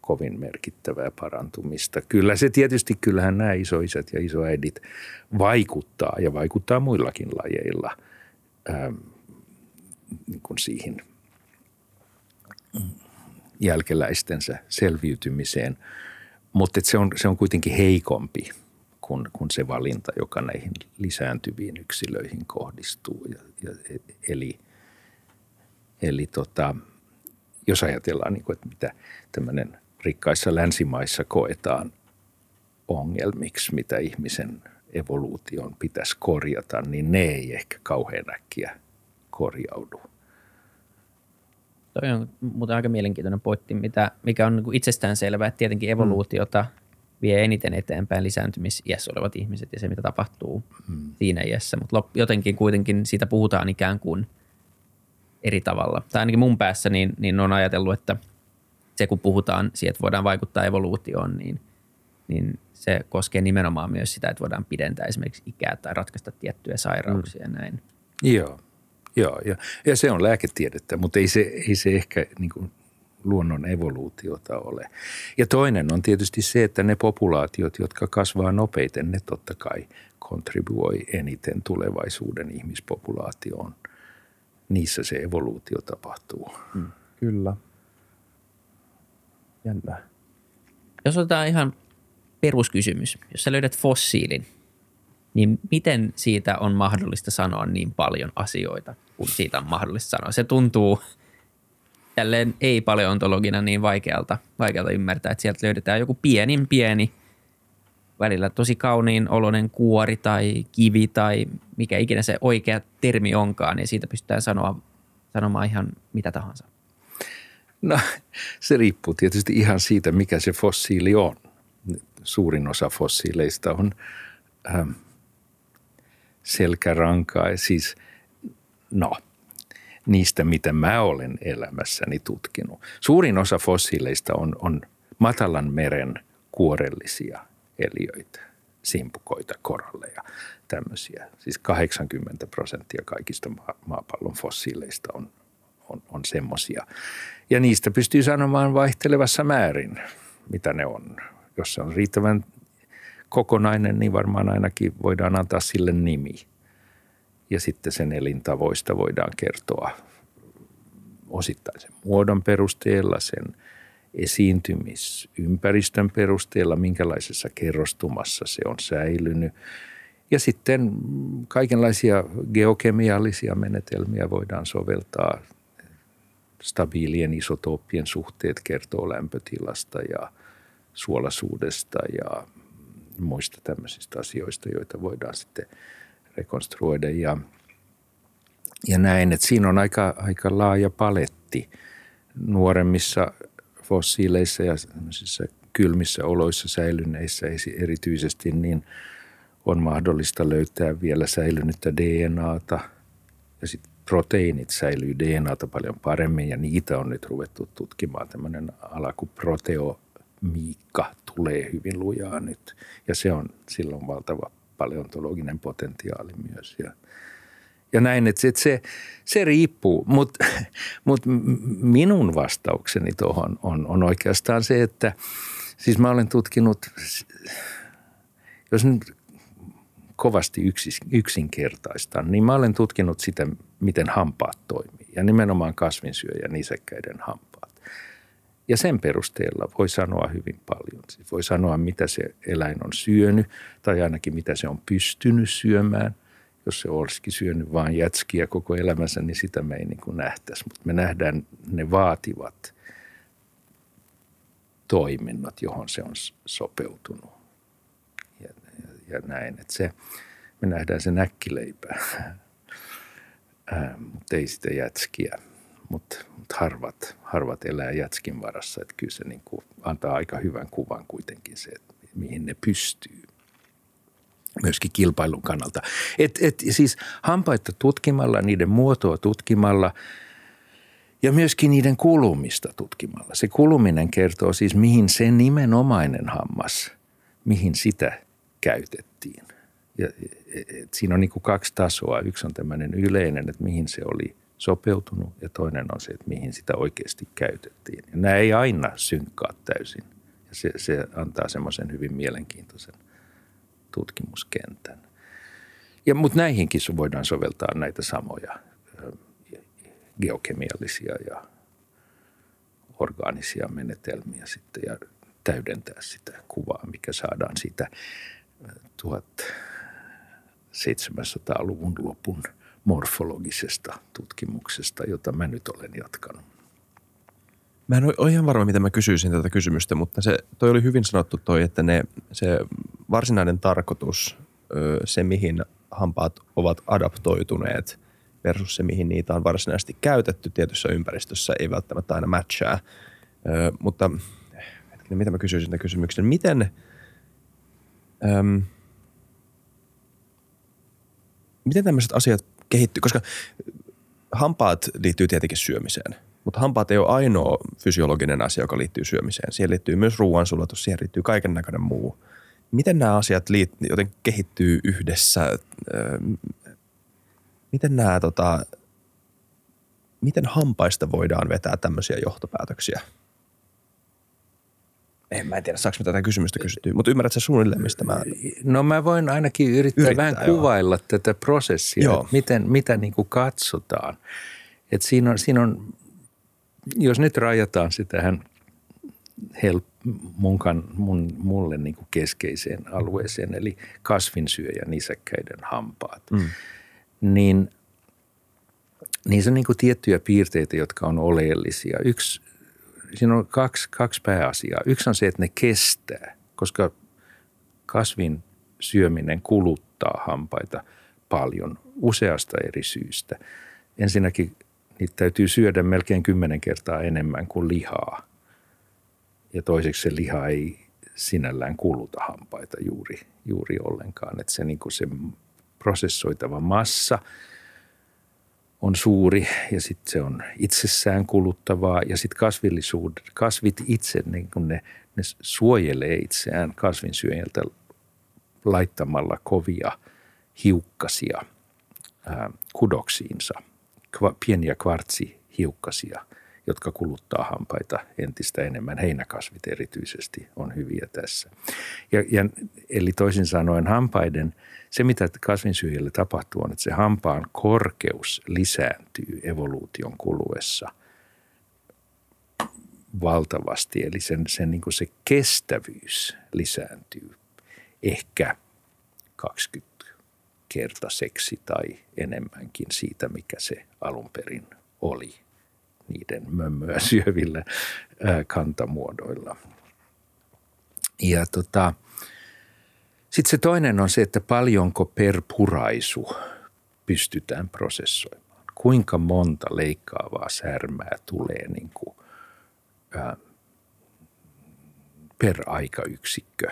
kovin merkittävää parantumista. Kyllä se tietysti, kyllähän nämä isoisät ja isoäidit vaikuttaa ja vaikuttaa muillakin lajeilla ää, niin kuin siihen jälkeläistensä selviytymiseen – mutta se on, se on kuitenkin heikompi kuin, kuin se valinta, joka näihin lisääntyviin yksilöihin kohdistuu. Ja, ja, eli eli tota, jos ajatellaan, niin kuin, että mitä tämmöinen rikkaissa länsimaissa koetaan ongelmiksi, mitä ihmisen evoluution pitäisi korjata, niin ne ei ehkä kauhean äkkiä korjaudu. Toi on muuten aika mielenkiintoinen pointti, mitä, mikä on niin itsestään selvää, että tietenkin evoluutiota vie eniten eteenpäin lisääntymisiässä olevat ihmiset ja se, mitä tapahtuu hmm. siinä iässä. Mutta jotenkin kuitenkin siitä puhutaan ikään kuin eri tavalla. Tai ainakin mun päässä niin, niin on ajatellut, että se kun puhutaan siitä, että voidaan vaikuttaa evoluutioon, niin, niin se koskee nimenomaan myös sitä, että voidaan pidentää esimerkiksi ikää tai ratkaista tiettyjä sairauksia ja näin. Joo, joo ja, ja se on lääketiedettä, mutta ei se, ei se ehkä niin kuin luonnon evoluutiota ole. Ja toinen on tietysti se, että ne populaatiot, jotka kasvaa nopeiten, ne totta kai kontribuoi eniten tulevaisuuden ihmispopulaatioon. Niissä se evoluutio tapahtuu. Mm, kyllä. Jännä. Jos otetaan ihan peruskysymys. Jos sä löydät fossiilin, niin miten siitä on mahdollista sanoa niin paljon asioita, kun siitä on mahdollista sanoa? Se tuntuu tälleen ei-paleontologina niin vaikealta, vaikealta ymmärtää, että sieltä löydetään joku pienin pieni, välillä tosi kauniin oloinen kuori tai kivi tai mikä ikinä se oikea termi onkaan, niin siitä pystytään sanoa, sanomaan ihan mitä tahansa. No se riippuu tietysti ihan siitä, mikä se fossiili on. Suurin osa fossiileista on ähm, selkärankaa, siis no – niistä, mitä mä olen elämässäni tutkinut. Suurin osa fossiileista on, on matalan meren kuorellisia eliöitä, simpukoita, koralleja, tämmöisiä. Siis 80 prosenttia kaikista maapallon fossiileista on, on, on semmoisia. Ja niistä pystyy sanomaan vaihtelevassa määrin, mitä ne on. Jos se on riittävän kokonainen, niin varmaan ainakin voidaan antaa sille nimi – ja sitten sen elintavoista voidaan kertoa osittain sen muodon perusteella, sen esiintymisympäristön perusteella, minkälaisessa kerrostumassa se on säilynyt. Ja sitten kaikenlaisia geokemiallisia menetelmiä voidaan soveltaa. Stabiilien isotooppien suhteet kertoo lämpötilasta ja suolasuudesta ja muista tämmöisistä asioista, joita voidaan sitten – rekonstruoida ja, ja näin. Että siinä on aika, aika laaja paletti nuoremmissa fossiileissa ja kylmissä oloissa säilyneissä erityisesti, niin on mahdollista löytää vielä säilynyttä DNAta ja sitten proteiinit säilyy DNAta paljon paremmin ja niitä on nyt ruvettu tutkimaan. Tämmöinen ala kuin proteomiikka tulee hyvin lujaa nyt ja se on silloin valtava paleontologinen potentiaali myös. Ja, ja näin, että se, se riippuu, mutta mut minun vastaukseni tuohon on, on oikeastaan se, että siis mä olen tutkinut, jos nyt kovasti yksinkertaista, niin mä olen tutkinut sitä, miten hampaat toimii ja nimenomaan kasvinsyöjän nisäkkäiden hampaat. Ja sen perusteella voi sanoa hyvin paljon. Siis voi sanoa, mitä se eläin on syönyt tai ainakin mitä se on pystynyt syömään. Jos se olisikin syönyt vain jätskiä koko elämänsä, niin sitä me ei niin kuin nähtäisi. Mutta me nähdään ne vaativat toiminnot, johon se on sopeutunut. Ja, ja, ja näin, että se, me nähdään se näkkileipä, mutta ei sitä jätskiä mutta mut harvat, harvat elää jätskin varassa. Että kyllä se niin kuin antaa aika hyvän kuvan kuitenkin se, että mihin ne pystyy myöskin kilpailun kannalta. Et, et, siis hampaita tutkimalla, niiden muotoa tutkimalla ja myöskin niiden kulumista tutkimalla. Se kuluminen kertoo siis, mihin se nimenomainen hammas, mihin sitä käytettiin. Ja, et, siinä on niin kaksi tasoa. Yksi on tämmöinen yleinen, että mihin se oli – sopeutunut ja toinen on se, että mihin sitä oikeasti käytettiin. Ja nämä ei aina synkkaa täysin ja se, se antaa semmoisen hyvin mielenkiintoisen tutkimuskentän. Ja, mutta näihinkin voidaan soveltaa näitä samoja geokemiallisia ja orgaanisia menetelmiä sitten ja täydentää sitä kuvaa, mikä saadaan sitä 1700-luvun lopun – morfologisesta tutkimuksesta, jota mä nyt olen jatkanut. Mä en ole ihan varma, mitä mä kysyisin tätä kysymystä, mutta se, toi oli hyvin sanottu toi, että ne, se varsinainen tarkoitus, se mihin hampaat ovat adaptoituneet versus se, mihin niitä on varsinaisesti käytetty tietyssä ympäristössä, ei välttämättä aina matchaa. Mutta hetkinen, mitä mä kysyisin tämän kysymyksen. Miten, öm, miten tämmöiset asiat kehittyy? Koska hampaat liittyy tietenkin syömiseen, mutta hampaat ei ole ainoa fysiologinen asia, joka liittyy syömiseen. Siihen liittyy myös ruoansulatus, siihen liittyy kaiken näköinen muu. Miten nämä asiat liit- joten kehittyy yhdessä? Öö, miten nämä, tota, miten hampaista voidaan vetää tämmöisiä johtopäätöksiä? En mä en tiedä, saako tätä kysymystä kysyttyä, mutta ymmärrät sä suunnilleen, mistä mä... No mä voin ainakin yrittää, Yrittää, vähän joo. kuvailla tätä prosessia, Joo. miten, mitä niin kuin katsotaan. Et siinä, on, siinä on, jos nyt rajataan se tähän help, mun, kan, mun, mulle niin kuin keskeiseen alueeseen, eli kasvinsyöjä nisäkkäiden hampaat, mm. niin niissä on niin kuin tiettyjä piirteitä, jotka on oleellisia. Yksi, siinä on kaksi, kaksi pääasiaa. Yksi on se, että ne kestää, koska kasvin syöminen kuluttaa hampaita paljon useasta eri syystä. Ensinnäkin niitä täytyy syödä melkein kymmenen kertaa enemmän kuin lihaa. Ja toiseksi se liha ei sinällään kuluta hampaita juuri, juuri ollenkaan. Että se, niin kuin se prosessoitava massa on suuri ja sitten se on itsessään kuluttavaa ja sitten kasvillisuudet, kasvit itse, niin kun ne, ne suojelee itseään kasvinsyöjältä laittamalla kovia hiukkasia ää, kudoksiinsa, kva, pieniä kvartsihiukkasia, jotka kuluttaa hampaita entistä enemmän. Heinäkasvit erityisesti on hyviä tässä. Ja, ja, eli toisin sanoen hampaiden, se mitä kasvinsyöjille tapahtuu on, että se hampaan korkeus lisääntyy evoluution kuluessa valtavasti. Eli sen, sen niin se kestävyys lisääntyy ehkä 20 kertaiseksi tai enemmänkin siitä, mikä se alun perin oli niiden mömmöä *laughs* syövillä kantamuodoilla. Ja tota, sitten se toinen on se, että paljonko per puraisu pystytään prosessoimaan. Kuinka monta leikkaavaa särmää tulee niin kuin, ää, per aikayksikkö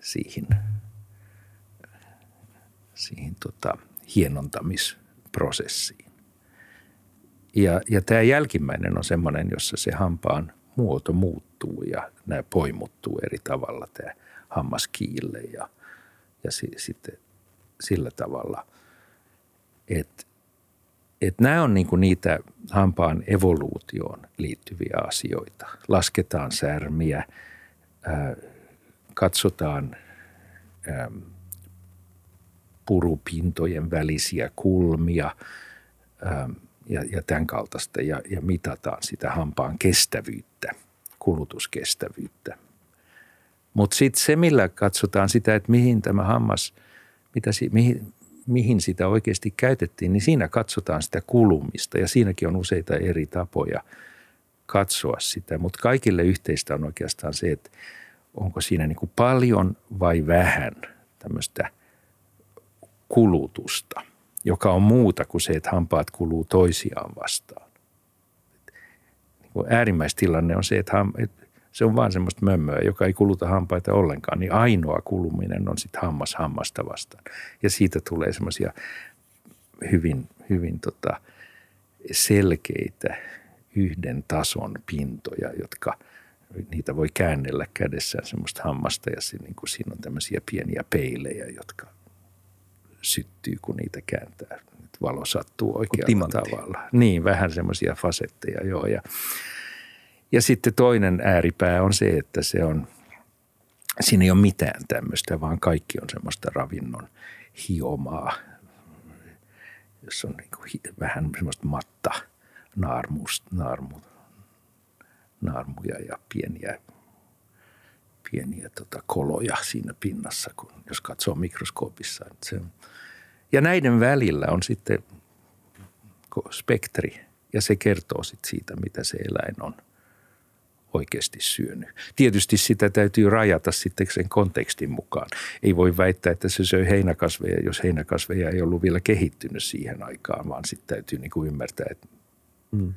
siihen, siihen tota, hienontamisprosessiin. Ja, ja tämä jälkimmäinen on semmoinen, jossa se hampaan muoto muuttuu ja nämä poimuttuu eri tavalla, tämä hammaskiille ja, ja si, sitten sillä tavalla, että et nämä on niinku niitä hampaan evoluutioon liittyviä asioita. Lasketaan särmiä, ää, katsotaan ää, purupintojen välisiä kulmia ää, ja, ja tämän kaltaista ja, ja mitataan sitä hampaan kestävyyttä, kulutuskestävyyttä. Mutta sitten se, millä katsotaan sitä, että mihin tämä hammas, mitä, si- mihin, mihin sitä oikeasti käytettiin, niin siinä katsotaan sitä kulumista ja siinäkin on useita eri tapoja katsoa sitä. Mutta kaikille yhteistä on oikeastaan se, että onko siinä niin kuin paljon vai vähän tämmöistä kulutusta, joka on muuta kuin se, että hampaat kuluu toisiaan vastaan. Niin äärimmäistilanne on se, että, ham, se on vaan semmoista mömmöä, joka ei kuluta hampaita ollenkaan, niin ainoa kuluminen on sitten hammas hammasta vastaan. Ja siitä tulee semmoisia hyvin, hyvin tota selkeitä yhden tason pintoja, jotka niitä voi käännellä kädessään semmoista hammasta ja se, niin kuin siinä on tämmöisiä pieniä peilejä, jotka syttyy, kun niitä kääntää. Nyt valo sattuu oikealla tavalla. Niin, vähän semmoisia fasetteja, joo. Ja, ja sitten toinen ääripää on se, että se on, siinä ei ole mitään tämmöistä, vaan kaikki on semmoista ravinnon hiomaa, jossa on niin kuin vähän semmoista matta naarmust, naarmu, naarmuja ja pieniä, pieniä tota koloja siinä pinnassa, kun, jos katsoo mikroskoopissa. Että se on. Ja näiden välillä on sitten spektri ja se kertoo sitten siitä, mitä se eläin on – oikeasti syönyt. Tietysti sitä täytyy rajata sitten sen kontekstin mukaan. Ei voi väittää, että se söi heinäkasveja, jos heinäkasveja ei ollut vielä kehittynyt siihen aikaan, vaan sitten täytyy niin kuin ymmärtää, että mm.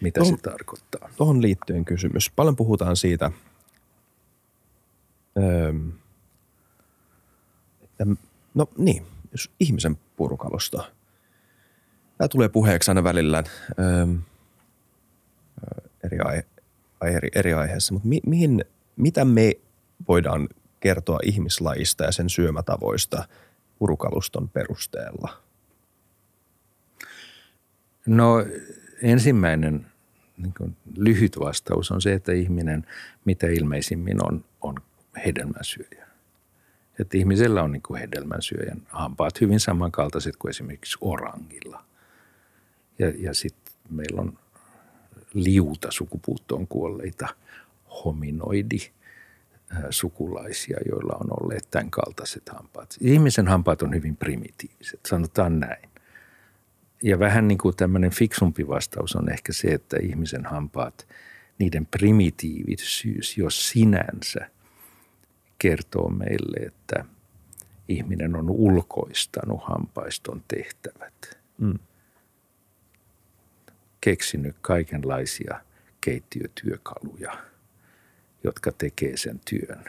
mitä Tuohon, se tarkoittaa. Tuohon liittyen kysymys. Paljon puhutaan siitä, öö, että no niin, jos ihmisen purukalosta. Tämä tulee puheeksi aina välillä öö, eri, aihe, eri, eri aiheessa, mutta mi, mihin, mitä me voidaan kertoa ihmislajista ja sen syömätavoista purukaluston perusteella? No ensimmäinen niin kuin lyhyt vastaus on se, että ihminen mitä ilmeisimmin on, on hedelmänsyöjä. Että ihmisellä on niin kuin hedelmänsyöjän hampaat hyvin samankaltaiset kuin esimerkiksi orangilla. Ja, ja sitten meillä on liuta sukupuuttoon kuolleita hominoidi sukulaisia, joilla on olleet tämän kaltaiset hampaat. Ihmisen hampaat on hyvin primitiiviset, sanotaan näin. Ja vähän niin kuin tämmöinen fiksumpi vastaus on ehkä se, että ihmisen hampaat, niiden primitiivisyys jo sinänsä kertoo meille, että ihminen on ulkoistanut hampaiston tehtävät. Mm keksinyt kaikenlaisia keittiötyökaluja, jotka tekee sen työn,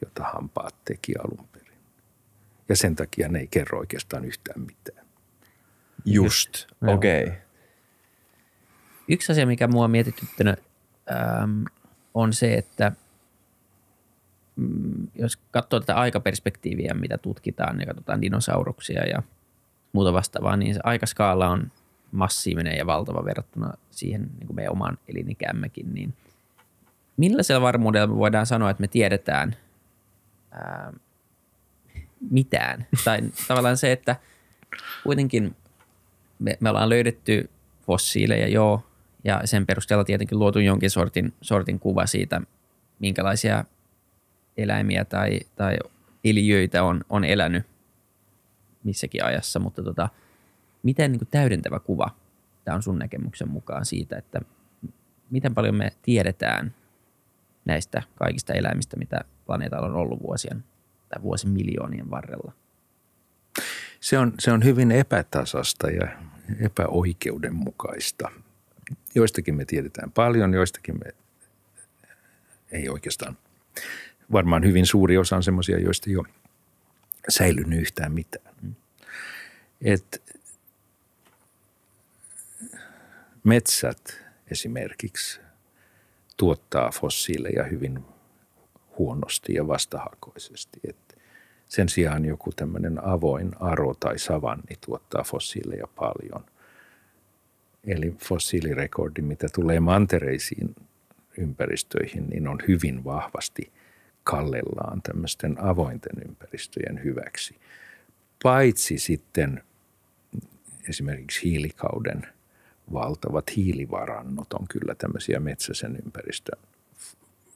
jota hampaat teki alun perin. Ja sen takia ne ei kerro oikeastaan yhtään mitään. Just, okei. Okay. Yksi asia, mikä mua on mietityttänyt, ähm, on se, että jos katsoo tätä aikaperspektiiviä, mitä tutkitaan ja katsotaan dinosauruksia ja muuta vastaavaa, niin se aikaskaala on massiivinen ja valtava verrattuna siihen niin kuin meidän omaan elinikämmekin, niin millaisella varmuudella me voidaan sanoa, että me tiedetään ää, mitään? Tai tavallaan se, että kuitenkin me, me ollaan löydetty fossiileja, joo, ja sen perusteella tietenkin luotu jonkin sortin, sortin kuva siitä, minkälaisia eläimiä tai, tai eliöitä on, on elänyt missäkin ajassa, mutta tota – miten niin kuin täydentävä kuva tämä on sun näkemyksen mukaan siitä, että miten paljon me tiedetään näistä kaikista eläimistä, mitä planeetalla on ollut vuosien tai vuosimiljoonien varrella? Se on, se on hyvin epätasasta ja epäoikeudenmukaista. Joistakin me tiedetään paljon, joistakin me ei oikeastaan. Varmaan hyvin suuri osa on semmoisia, joista ei ole säilynyt yhtään mitään. Et Metsät esimerkiksi tuottaa fossiileja hyvin huonosti ja vastahakoisesti. Et sen sijaan joku tämmöinen avoin aro tai savanni tuottaa fossiileja paljon. Eli fossiilirekordi, mitä tulee mantereisiin ympäristöihin, niin on hyvin vahvasti kallellaan tämmöisten avointen ympäristöjen hyväksi. Paitsi sitten esimerkiksi hiilikauden – valtavat hiilivarannot on kyllä tämmöisiä metsäisen ympäristön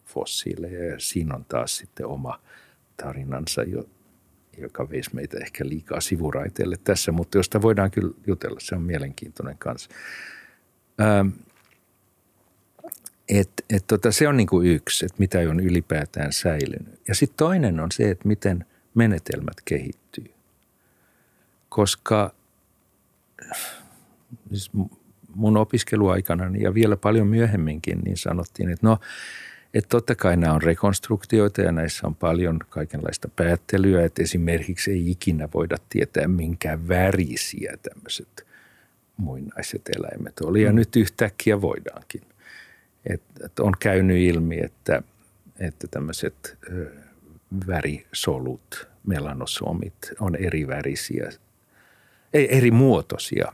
fossiileja ja siinä on taas sitten oma tarinansa, joka veisi meitä ehkä liikaa sivuraiteelle tässä, mutta josta voidaan kyllä jutella, se on mielenkiintoinen kanssa. Ähm, et, et tota, se on niin kuin yksi, että mitä on ylipäätään säilynyt. Ja sitten toinen on se, että miten menetelmät kehittyy. Koska siis mun opiskeluaikana ja vielä paljon myöhemminkin, niin sanottiin, että no, että totta kai nämä on rekonstruktioita ja näissä on paljon kaikenlaista päättelyä, että esimerkiksi ei ikinä voida tietää minkä värisiä tämmöiset muinaiset eläimet oli. Ja mm. nyt yhtäkkiä voidaankin. Et, et on käynyt ilmi, että, että tämmöiset värisolut, melanosomit on eri värisiä, ei, eri muotoisia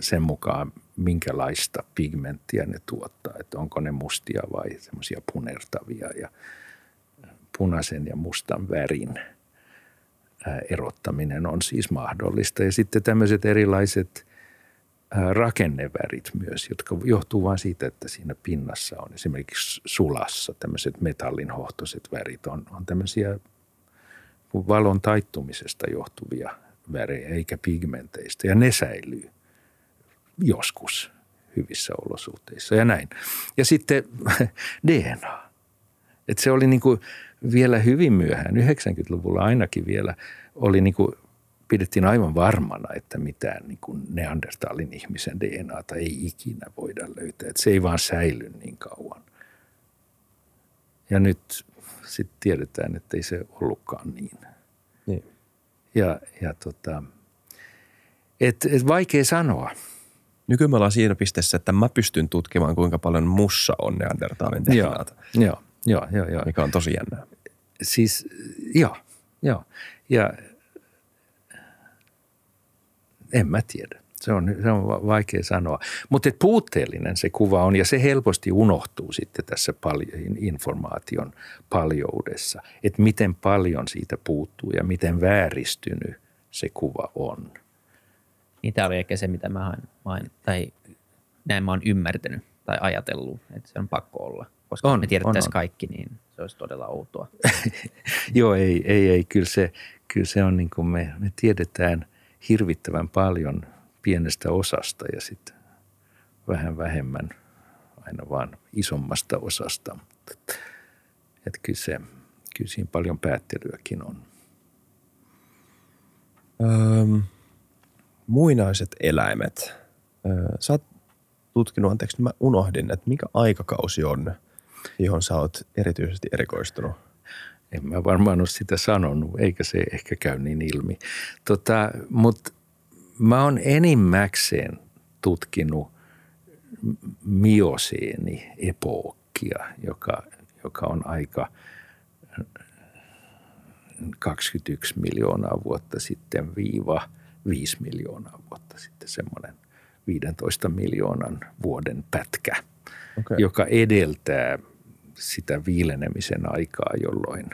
sen mukaan, minkälaista pigmenttiä ne tuottaa, että onko ne mustia vai semmoisia punertavia ja punaisen ja mustan värin erottaminen on siis mahdollista. Ja sitten tämmöiset erilaiset rakennevärit myös, jotka johtuu vain siitä, että siinä pinnassa on esimerkiksi sulassa tämmöiset metallinhohtoiset värit on, on tämmöisiä valon taittumisesta johtuvia värejä eikä pigmenteistä ja ne säilyy – joskus hyvissä olosuhteissa ja näin. Ja sitten *laughs* DNA. Et se oli niin kuin vielä hyvin myöhään, 90-luvulla ainakin vielä, oli niin kuin, pidettiin aivan varmana, että mitään niin kuin Neandertalin ihmisen DNAta ei ikinä voida löytää. Että se ei vaan säily niin kauan. Ja nyt sitten tiedetään, että ei se ollutkaan niin. Niin. Ja, ja tota, et, et vaikea sanoa. Nykyään me ollaan siinä pisteessä, että mä pystyn tutkimaan, kuinka paljon mussa on Neandertalin DNAta, Joo, joo, joo, joo. mikä on tosi jännää. Siis joo, joo. Ja en mä tiedä. Se on, se on va- vaikea sanoa. Mutta puutteellinen se kuva on ja se helposti unohtuu sitten tässä paljon, informaation paljoudessa. Että miten paljon siitä puuttuu ja miten vääristynyt se kuva on. Niin tämä oli ehkä se, mitä mä hain, tai näin mä oon ymmärtänyt tai ajatellut, että se on pakko olla. Koska on, me tiedettäisiin on, on. kaikki, niin se olisi todella outoa. *laughs* Joo, ei, ei, ei. Kyllä se, kyllä se on niin kuin me, me tiedetään hirvittävän paljon pienestä osasta ja sitten vähän vähemmän aina vaan isommasta osasta. Että kyllä, se, kyllä siinä paljon päättelyäkin on. Öö, muinaiset eläimet. Öö, sä oot tutkinut, anteeksi, mä unohdin, että mikä aikakausi on, johon sä oot erityisesti erikoistunut. En mä varmaan ole sitä sanonut, eikä se ehkä käy niin ilmi. Tota, Mutta mä oon enimmäkseen tutkinut mioseeni-epookkia, joka, joka on aika 21 miljoonaa vuotta sitten viiva 5 miljoonaa vuotta sitten semmoinen 15 miljoonan vuoden pätkä, Okei. joka edeltää sitä viilenemisen aikaa, jolloin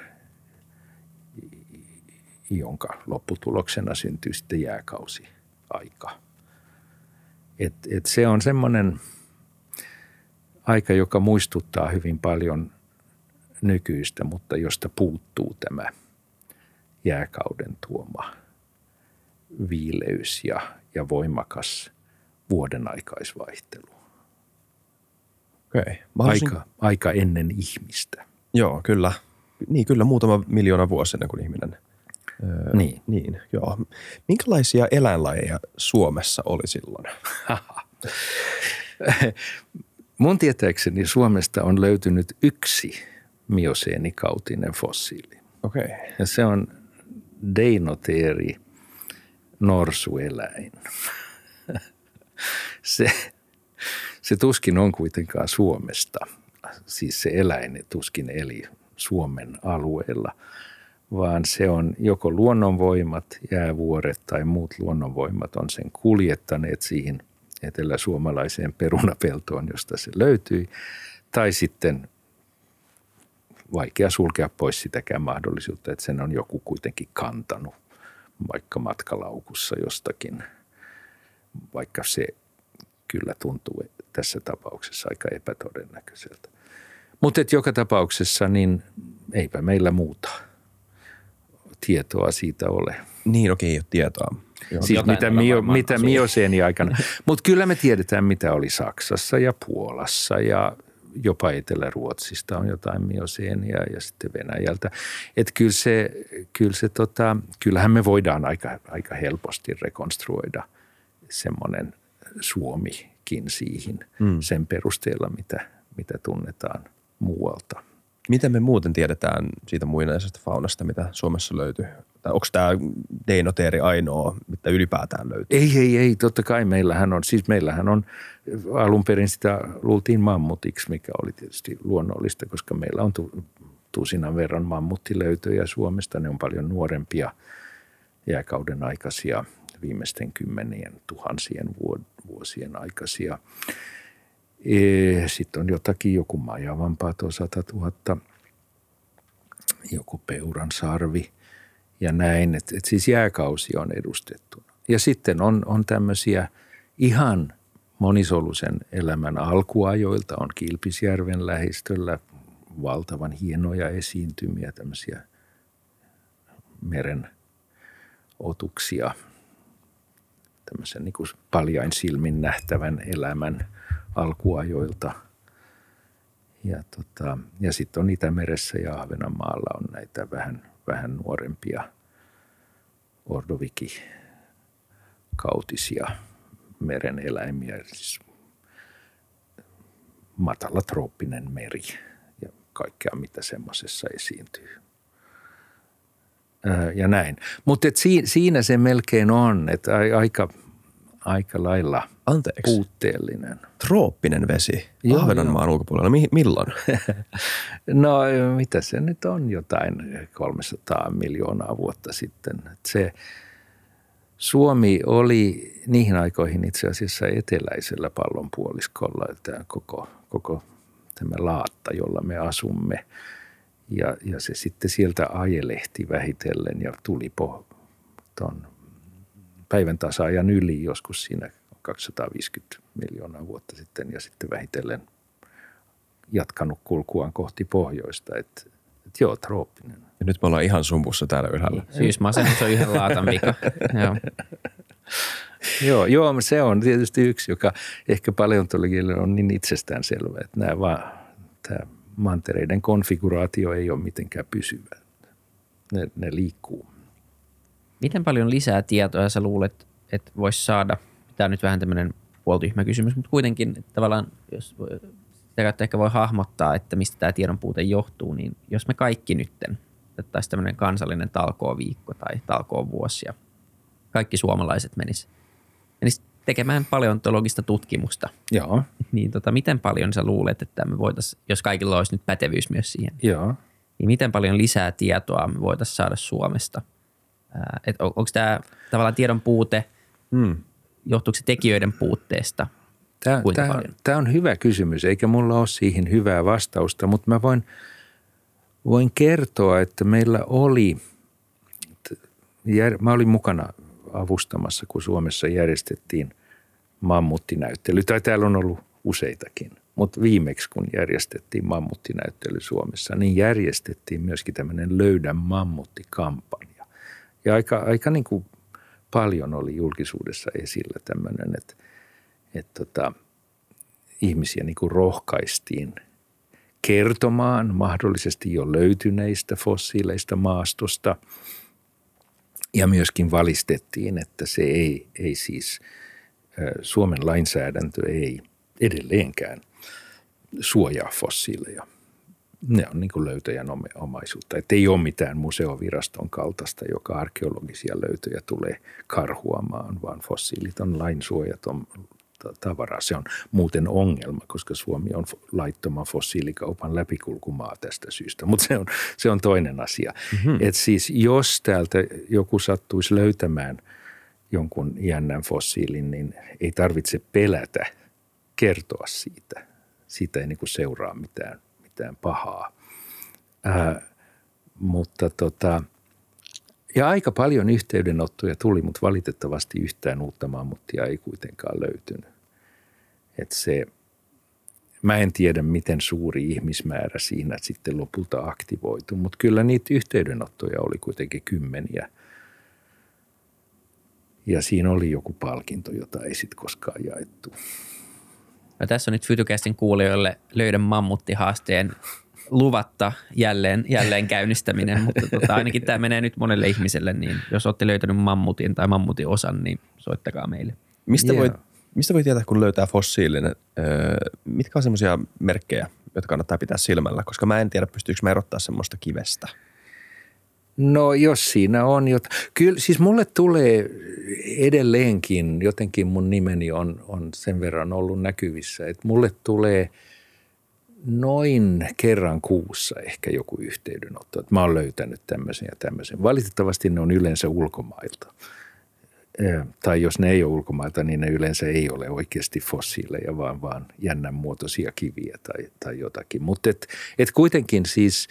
jonka lopputuloksena syntyy sitten jääkausi aika. Et, et se on semmoinen aika, joka muistuttaa hyvin paljon nykyistä, mutta josta puuttuu tämä jääkauden tuoma viileys ja, ja voimakas vuoden aikaisvaihtelu. Mä haluaisin- Aika, aika ennen ihmistä. Joo, kyllä. Niin, kyllä muutama miljoona vuosi ennen kuin ihminen. Öö, Niin. Niin, joo. Minkälaisia eläinlajeja Suomessa oli silloin? *laughs* Mun tietääkseni Suomesta on löytynyt yksi mioseenikautinen fossiili. Okei. Ja se on Deinoteeri norsueläin. *laughs* se, se tuskin on kuitenkaan Suomesta. Siis se eläin tuskin eli Suomen alueella, vaan se on joko luonnonvoimat, jäävuoret tai muut luonnonvoimat on sen kuljettaneet siihen eteläsuomalaiseen perunapeltoon, josta se löytyi, tai sitten vaikea sulkea pois sitäkään mahdollisuutta, että sen on joku kuitenkin kantanut vaikka matkalaukussa jostakin, vaikka se kyllä tuntuu tässä tapauksessa aika epätodennäköiseltä. Mutta joka tapauksessa niin eipä meillä muuta tietoa siitä ole. Niin, okei, ei ole tietoa. Joo. Siis mitä, mio, mitä mioseeni aikana. *laughs* Mutta kyllä me tiedetään, mitä oli Saksassa ja Puolassa ja jopa Etelä-Ruotsista on jotain mioseenia ja sitten Venäjältä. Että kyllä se, kyllä se tota, kyllähän me voidaan aika, aika helposti rekonstruoida semmoinen Suomikin siihen mm. sen perusteella, mitä, mitä tunnetaan muualta. Miten me muuten tiedetään siitä muinaisesta faunasta, mitä Suomessa löytyy? Tai onko tämä Deinoteeri ainoa, mitä ylipäätään löytyy? Ei, ei, ei. Totta kai meillähän on, siis meillähän on alun perin sitä luultiin mammutiksi, mikä oli tietysti luonnollista, koska meillä on tu, tusinan verran mammuttilöytöjä Suomesta. Ne on paljon nuorempia jääkauden aikaisia, viimeisten kymmenien tuhansien vuosien aikaisia. Sitten on jotakin, joku majavampaa tuo 100 000, joku peuran sarvi ja näin. Että et siis jääkausi on edustettuna. Ja sitten on, on tämmöisiä ihan monisoluisen elämän alkuajoilta on Kilpisjärven lähistöllä valtavan hienoja esiintymiä, tämmöisiä meren otuksia, tämmöisen niin paljain silmin nähtävän elämän alkuajoilta. Ja, tota, ja sitten on Itämeressä ja Ahvenanmaalla on näitä vähän, vähän nuorempia ordoviki kautisia meren eläimiä, siis matala trooppinen meri ja kaikkea mitä semmoisessa esiintyy. Ja näin. Mutta siinä se melkein on, että aika, aika lailla Anteeksi. puutteellinen. Trooppinen vesi Joo, Ahvenanmaan ulkopuolella. Mi- milloin? *laughs* no mitä se nyt on, jotain 300 miljoonaa vuotta sitten. Se, Suomi oli niihin aikoihin itse asiassa eteläisellä pallonpuoliskolla, tämä koko, koko tämä laatta, jolla me asumme. Ja, ja se sitten sieltä ajelehti vähitellen ja tuli po, ton päivän tasaajan yli joskus siinä 250 miljoonaa vuotta sitten ja sitten vähitellen jatkanut kulkuaan kohti pohjoista. Että et joo, trooppinen. Ja nyt me ollaan ihan sumpussa täällä ylhäällä. Syysmasennus on yhden laatan vika. *laughs* joo. joo, joo, se on tietysti yksi, joka ehkä paleontologille on niin itsestäänselvä, että nämä vaan, tämä mantereiden konfiguraatio ei ole mitenkään pysyvä. Ne, ne liikkuu. Miten paljon lisää tietoa sä luulet, että voisi saada? Tämä on nyt vähän tämmöinen puoltyhmä kysymys, mutta kuitenkin tavallaan, jos sitä kautta ehkä voi hahmottaa, että mistä tämä tiedon puute johtuu, niin jos me kaikki nytten otettaisiin tämmöinen kansallinen talkooviikko tai talkoovuosi ja kaikki suomalaiset menis, menis tekemään paleontologista tutkimusta. Joo. Niin tota, miten paljon sä luulet, että me voitaisiin, jos kaikilla olisi nyt pätevyys myös siihen, Joo. niin miten paljon lisää tietoa me voitaisiin saada Suomesta? Et on, onko tämä tavallaan tiedon puute, hmm. johtuuko se tekijöiden puutteesta? Tämä, tämä, tämä on hyvä kysymys, eikä mulla ole siihen hyvää vastausta, mutta mä voin, voin kertoa, että meillä oli, mä olin mukana avustamassa, kun Suomessa järjestettiin mammuttinäyttely, tai täällä on ollut useitakin, mutta viimeksi kun järjestettiin mammuttinäyttely Suomessa, niin järjestettiin myöskin tämmöinen Löydä mammuttikampanja. Ja aika, aika niin kuin paljon oli julkisuudessa esillä tämmöinen, että, että tota, ihmisiä niin kuin rohkaistiin kertomaan mahdollisesti jo löytyneistä fossiileista maastosta – ja myöskin valistettiin, että se ei, ei siis, Suomen lainsäädäntö ei edelleenkään suojaa fossiileja. Ne on niin kuin löytöjän omaisuutta. Että ei ole mitään museoviraston kaltaista, joka arkeologisia löytöjä tulee karhuamaan, vaan fossiilit on lainsuojaton tavaraa. Se on muuten ongelma, koska Suomi on laittoman fossiilikaupan läpikulkumaa tästä syystä, mutta se on, se on toinen asia. Mm-hmm. Et siis jos täältä joku sattuisi löytämään jonkun jännän fossiilin, niin ei tarvitse pelätä kertoa siitä. Siitä ei niin seuraa mitään, mitään pahaa. Ää, mutta tota, ja aika paljon yhteydenottoja tuli, mutta valitettavasti yhtään uutta mammuttia ei kuitenkaan löytynyt. Et se, mä en tiedä, miten suuri ihmismäärä siinä sitten lopulta aktivoitu, mutta kyllä niitä yhteydenottoja oli kuitenkin kymmeniä. Ja siinä oli joku palkinto, jota ei sitten koskaan jaettu. No tässä on nyt Fytycastin kuulijoille löydä mammuttihaasteen luvatta jälleen, jälleen käynnistäminen, mutta tota, ainakin tämä menee nyt monelle ihmiselle, niin jos olette löytänyt mammutin tai mammutin osan, niin soittakaa meille. Mistä, yeah. voi, mistä voi tietää, kun löytää fossiilinen? Öö, mitkä on semmoisia merkkejä, jotka kannattaa pitää silmällä? Koska mä en tiedä, pystyykö mä erottaa semmoista kivestä. No jos siinä on jot... Kyllä siis mulle tulee edelleenkin, jotenkin mun nimeni on, on sen verran ollut näkyvissä, että mulle tulee – noin kerran kuussa ehkä joku yhteydenotto, että mä oon löytänyt tämmöisen ja tämmöisen. Valitettavasti ne on yleensä ulkomailta. Tai jos ne ei ole ulkomailta, niin ne yleensä ei ole oikeasti fossiileja, vaan, vaan jännän muotoisia kiviä tai, tai jotakin. Mutta et, et kuitenkin siis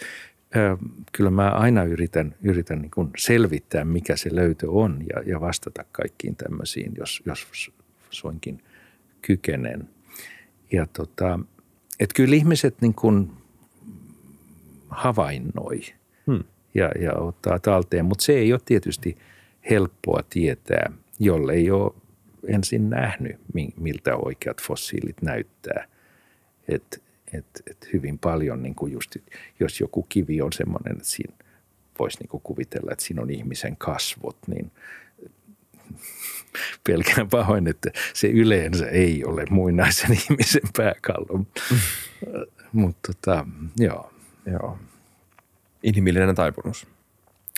kyllä mä aina yritän, yritän niin selvittää, mikä se löytö on ja, ja vastata kaikkiin tämmöisiin, jos, jos soinkin kykenen. Ja tota, että kyllä ihmiset niin kuin havainnoi hmm. ja, ja ottaa talteen, mutta se ei ole tietysti helppoa tietää, jollei ole ensin nähnyt, miltä oikeat fossiilit näyttää. Et, et, et hyvin paljon, niin kuin just, jos joku kivi on semmoinen, että siinä voisi niin kuvitella, että siinä on ihmisen kasvot, niin *laughs* pelkään pahoin, että se yleensä ei ole muinaisen ihmisen pääkallo. Mm. Mutta tota, joo. joo. Inhimillinen taipumus.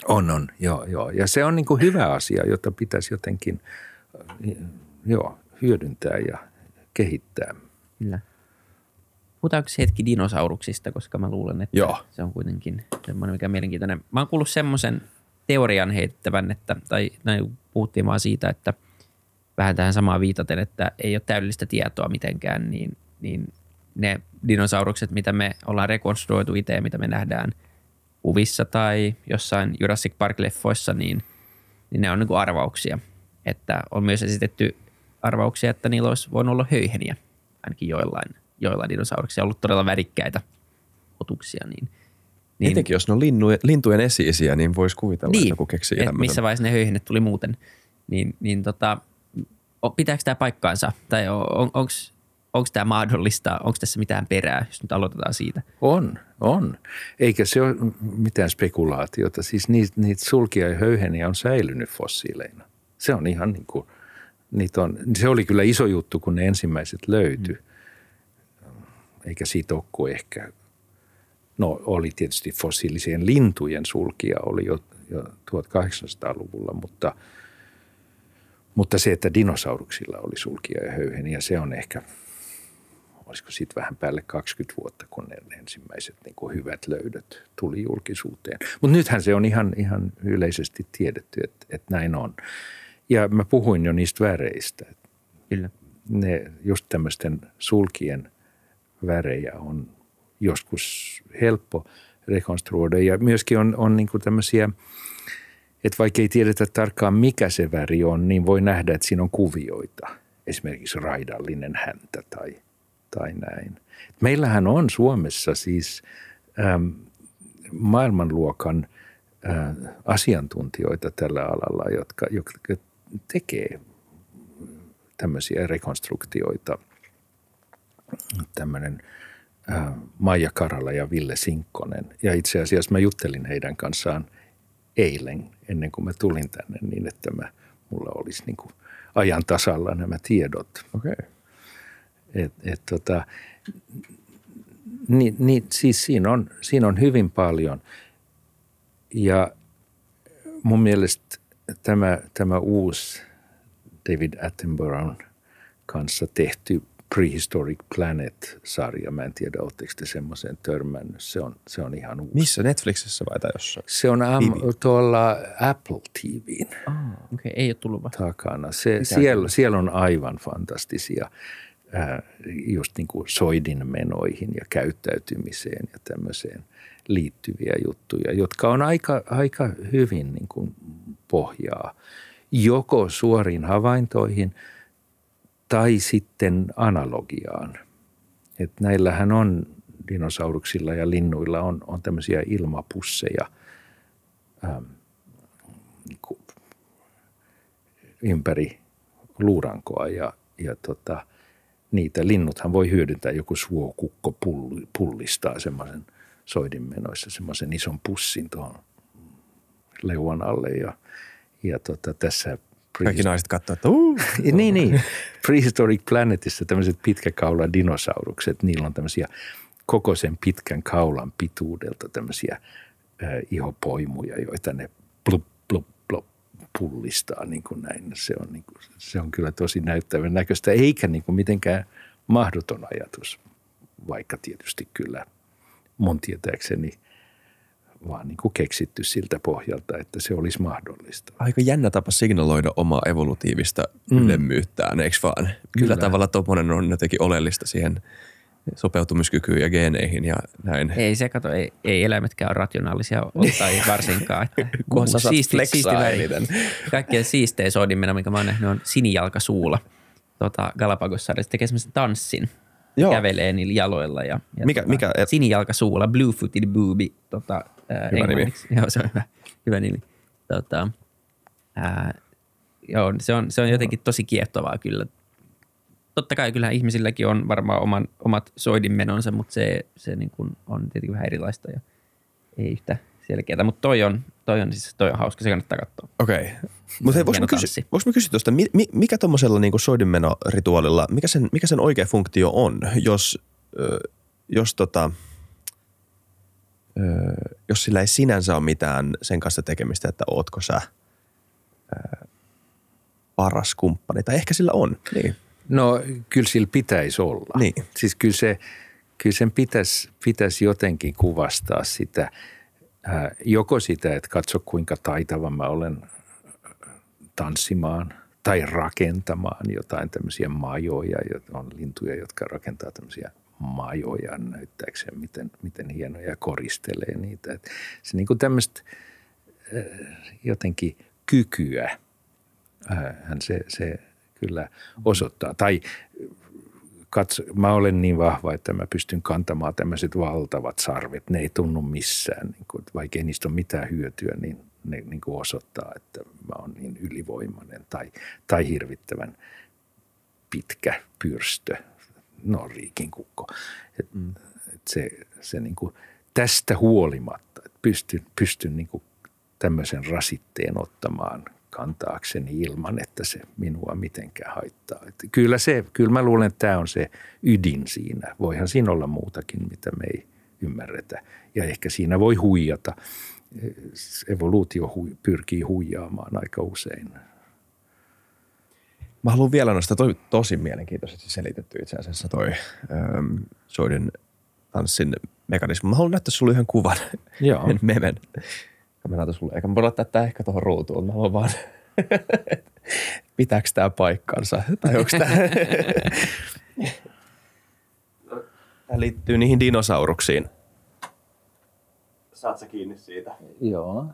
On, on, joo, joo. Ja se on niin kuin hyvä asia, jota pitäisi jotenkin joo, hyödyntää ja kehittää. Kyllä. Puhutaanko hetki dinosauruksista, koska mä luulen, että Joo. se on kuitenkin semmoinen, mikä on mielenkiintoinen. Mä oon kuullut semmoisen teorian heittävän, että, tai näin puhuttiin vaan siitä, että vähän tähän samaan viitaten, että ei ole täydellistä tietoa mitenkään, niin, niin ne dinosaurukset, mitä me ollaan rekonstruoitu itse, mitä me nähdään kuvissa tai jossain Jurassic Park-leffoissa, niin, niin ne on niin kuin arvauksia. Että on myös esitetty arvauksia, että niillä olisi voinut olla höyheniä, ainakin joillain, joillain dinosauruksia, ollut todella värikkäitä otuksia. Niin, niin, Etenkin jos ne on linnu, lintujen esi-isiä, niin voisi kuvitella, niin, että joku keksii et missä vaiheessa ne höyhenet tuli muuten. Niin, niin tota, pitääkö tämä paikkaansa? Tai on, onko onko tämä mahdollista, onko tässä mitään perää, jos nyt aloitetaan siitä? On, on. Eikä se ole mitään spekulaatiota. Siis niitä, niitä sulkia ja höyheniä on säilynyt fossiileina. Se on ihan niin kuin, niitä on, se oli kyllä iso juttu, kun ne ensimmäiset löytyi. Mm. Eikä siitä ole ehkä, no oli tietysti fossiilisien lintujen sulkia oli jo, jo 1800-luvulla, mutta, mutta se, että dinosauruksilla oli sulkia ja höyheniä, se on ehkä – olisiko sitten vähän päälle 20 vuotta, kun ne ensimmäiset niin kuin hyvät löydöt tuli julkisuuteen. Mutta nythän se on ihan, ihan yleisesti tiedetty, että, että näin on. Ja mä puhuin jo niistä väreistä. Kyllä. Ne just tämmöisten sulkien värejä on joskus helppo rekonstruoida. Ja myöskin on, on niin kuin tämmöisiä, että vaikka ei tiedetä tarkkaan mikä se väri on, niin voi nähdä, että siinä on kuvioita. Esimerkiksi raidallinen häntä tai – tai näin. Meillähän on Suomessa siis ähm, maailmanluokan äh, asiantuntijoita tällä alalla, jotka, jotka tekee tämmöisiä rekonstruktioita. Tämmöinen äh, Maija Karala ja Ville Sinkkonen. Ja itse asiassa mä juttelin heidän kanssaan eilen, ennen kuin mä tulin tänne, niin että mä, mulla olisi niin kuin ajan tasalla nämä tiedot. Okei. Okay. Et, et tota, niin, niin, siis siinä on, siinä on hyvin paljon. Ja mun mielestä tämä, tämä uusi David Attenboroughn kanssa tehty Prehistoric Planet-sarja. Mä en tiedä, oletteko te semmoisen törmännyt. Se on, se on ihan uusi. Missä? Netflixissä vai tai jossain? Se on am, tuolla Apple TVn oh, okay. ei ole tullut takana. Se, siellä, siellä on aivan fantastisia just niin kuin soidin menoihin ja käyttäytymiseen ja tämmöiseen liittyviä juttuja, jotka on aika, aika hyvin niin kuin pohjaa joko suoriin havaintoihin tai sitten analogiaan. Et näillähän on dinosauruksilla ja linnuilla on, on tämmöisiä ilmapusseja ähm, niin kuin ympäri luurankoa ja, ja tota, niitä. Linnuthan voi hyödyntää, joku suokukko pullistaa semmoisen soidinmenoissa semmoisen ison pussin tuohon leuan alle ja, ja tota, tässä kaikki naiset katsoo, että uh. *laughs* niin, niin. Prehistoric Planetissa tämmöiset pitkäkaula dinosaurukset, niillä on tämmöisiä koko sen pitkän kaulan pituudelta tämmöisiä äh, ihopoimuja, joita ne plup, plup, pullistaa niin kuin näin. Se on, niin kuin, se on kyllä tosi näyttävän näköistä, eikä niin kuin mitenkään mahdoton ajatus, vaikka tietysti kyllä mun tietääkseni vaan niin kuin keksitty siltä pohjalta, että se olisi mahdollista. Aika jännä tapa signaloida omaa evolutiivista mm. ylemmyyttään, eikö vaan? Kyllä, kyllä tavalla tuommoinen on jotenkin oleellista siihen – sopeutumiskykyyn ja geeneihin ja näin. Ei se, kato, ei, ei eläimetkään ole rationaalisia tai *laughs* varsinkaan. Että *laughs* Kunhan sä siisti, siisti eniten. *laughs* Kaikkein siistein soidimena, mikä mä oon nähnyt, on sinijalkasuula. Tota, Galapagos-sarjassa tekee semmoisen tanssin. Joo. Kävelee niillä jaloilla. Ja, ja mikä, tota, mikä, et... Sinijalkasuula, blue-footed booby. Tota, ää, hyvä nimi. *laughs* Joo, se on hyvä, hyvä nimi. Tota, ää, joo, se on, se on jotenkin tosi kiehtovaa kyllä. Totta kai kyllä ihmisilläkin on varmaan oman, omat soidinmenonsa, mutta se, se niin kuin on tietenkin vähän erilaista ja ei yhtä selkeää. Mutta toi on, toi on siis toi on hauska, se kannattaa katsoa. Okei. Okay. Mutta hei, voiko mä, kysy, voiko mä kysyä tuosta, mi, mi, mikä tuommoisella niinku soidinmenorituaalilla, mikä sen, mikä sen oikea funktio on, jos, jos tota, jos sillä ei sinänsä ole mitään sen kanssa tekemistä, että ootko sä paras kumppani, tai ehkä sillä on. Niin. No kyllä sillä pitäisi olla. Niin. Siis kyllä, se, kyllä sen pitäisi, pitäisi jotenkin kuvastaa sitä, joko sitä, että katso kuinka taitava mä olen tanssimaan tai rakentamaan jotain tämmöisiä majoja. On lintuja, jotka rakentaa tämmöisiä majoja näyttääkseen, miten, miten hienoja ja koristelee niitä. Et se niin kuin tämmöistä ää, jotenkin kykyä hän se, se kyllä osoittaa. Tai katso, mä olen niin vahva, että mä pystyn kantamaan tämmöiset valtavat sarvet. Ne ei tunnu missään, niin kuin, vaikka ei niistä ole mitään hyötyä, niin ne niin kuin osoittaa, että mä oon niin ylivoimainen tai, tai hirvittävän pitkä pyrstö, no riikin kukko. Et, mm. et se, se niin kuin, tästä huolimatta, että pystyn, pystyn niin kuin tämmöisen rasitteen ottamaan kantaakseni ilman, että se minua mitenkään haittaa. Että kyllä, se, kyllä mä luulen, että tämä on se ydin siinä. Voihan siinä olla muutakin, mitä me ei ymmärretä. Ja ehkä siinä voi huijata. Evoluutio hui, pyrkii huijaamaan aika usein. Mä haluan vielä nostaa toi tosi mielenkiintoisesti selitetty itse asiassa toi ähm, soidin tanssin mekanismi. Mä haluan näyttää sulle yhden kuvan, Joo. en *laughs* memen. Mä näytän sulle, eikä mä voi laittaa tää ehkä tuohon ruutuun. Mä haluan vaan, *laughs* pitääkö tää paikkansa tai onko tää... *laughs* Tää liittyy niihin dinosauruksiin. Saat sä kiinni siitä? Joo.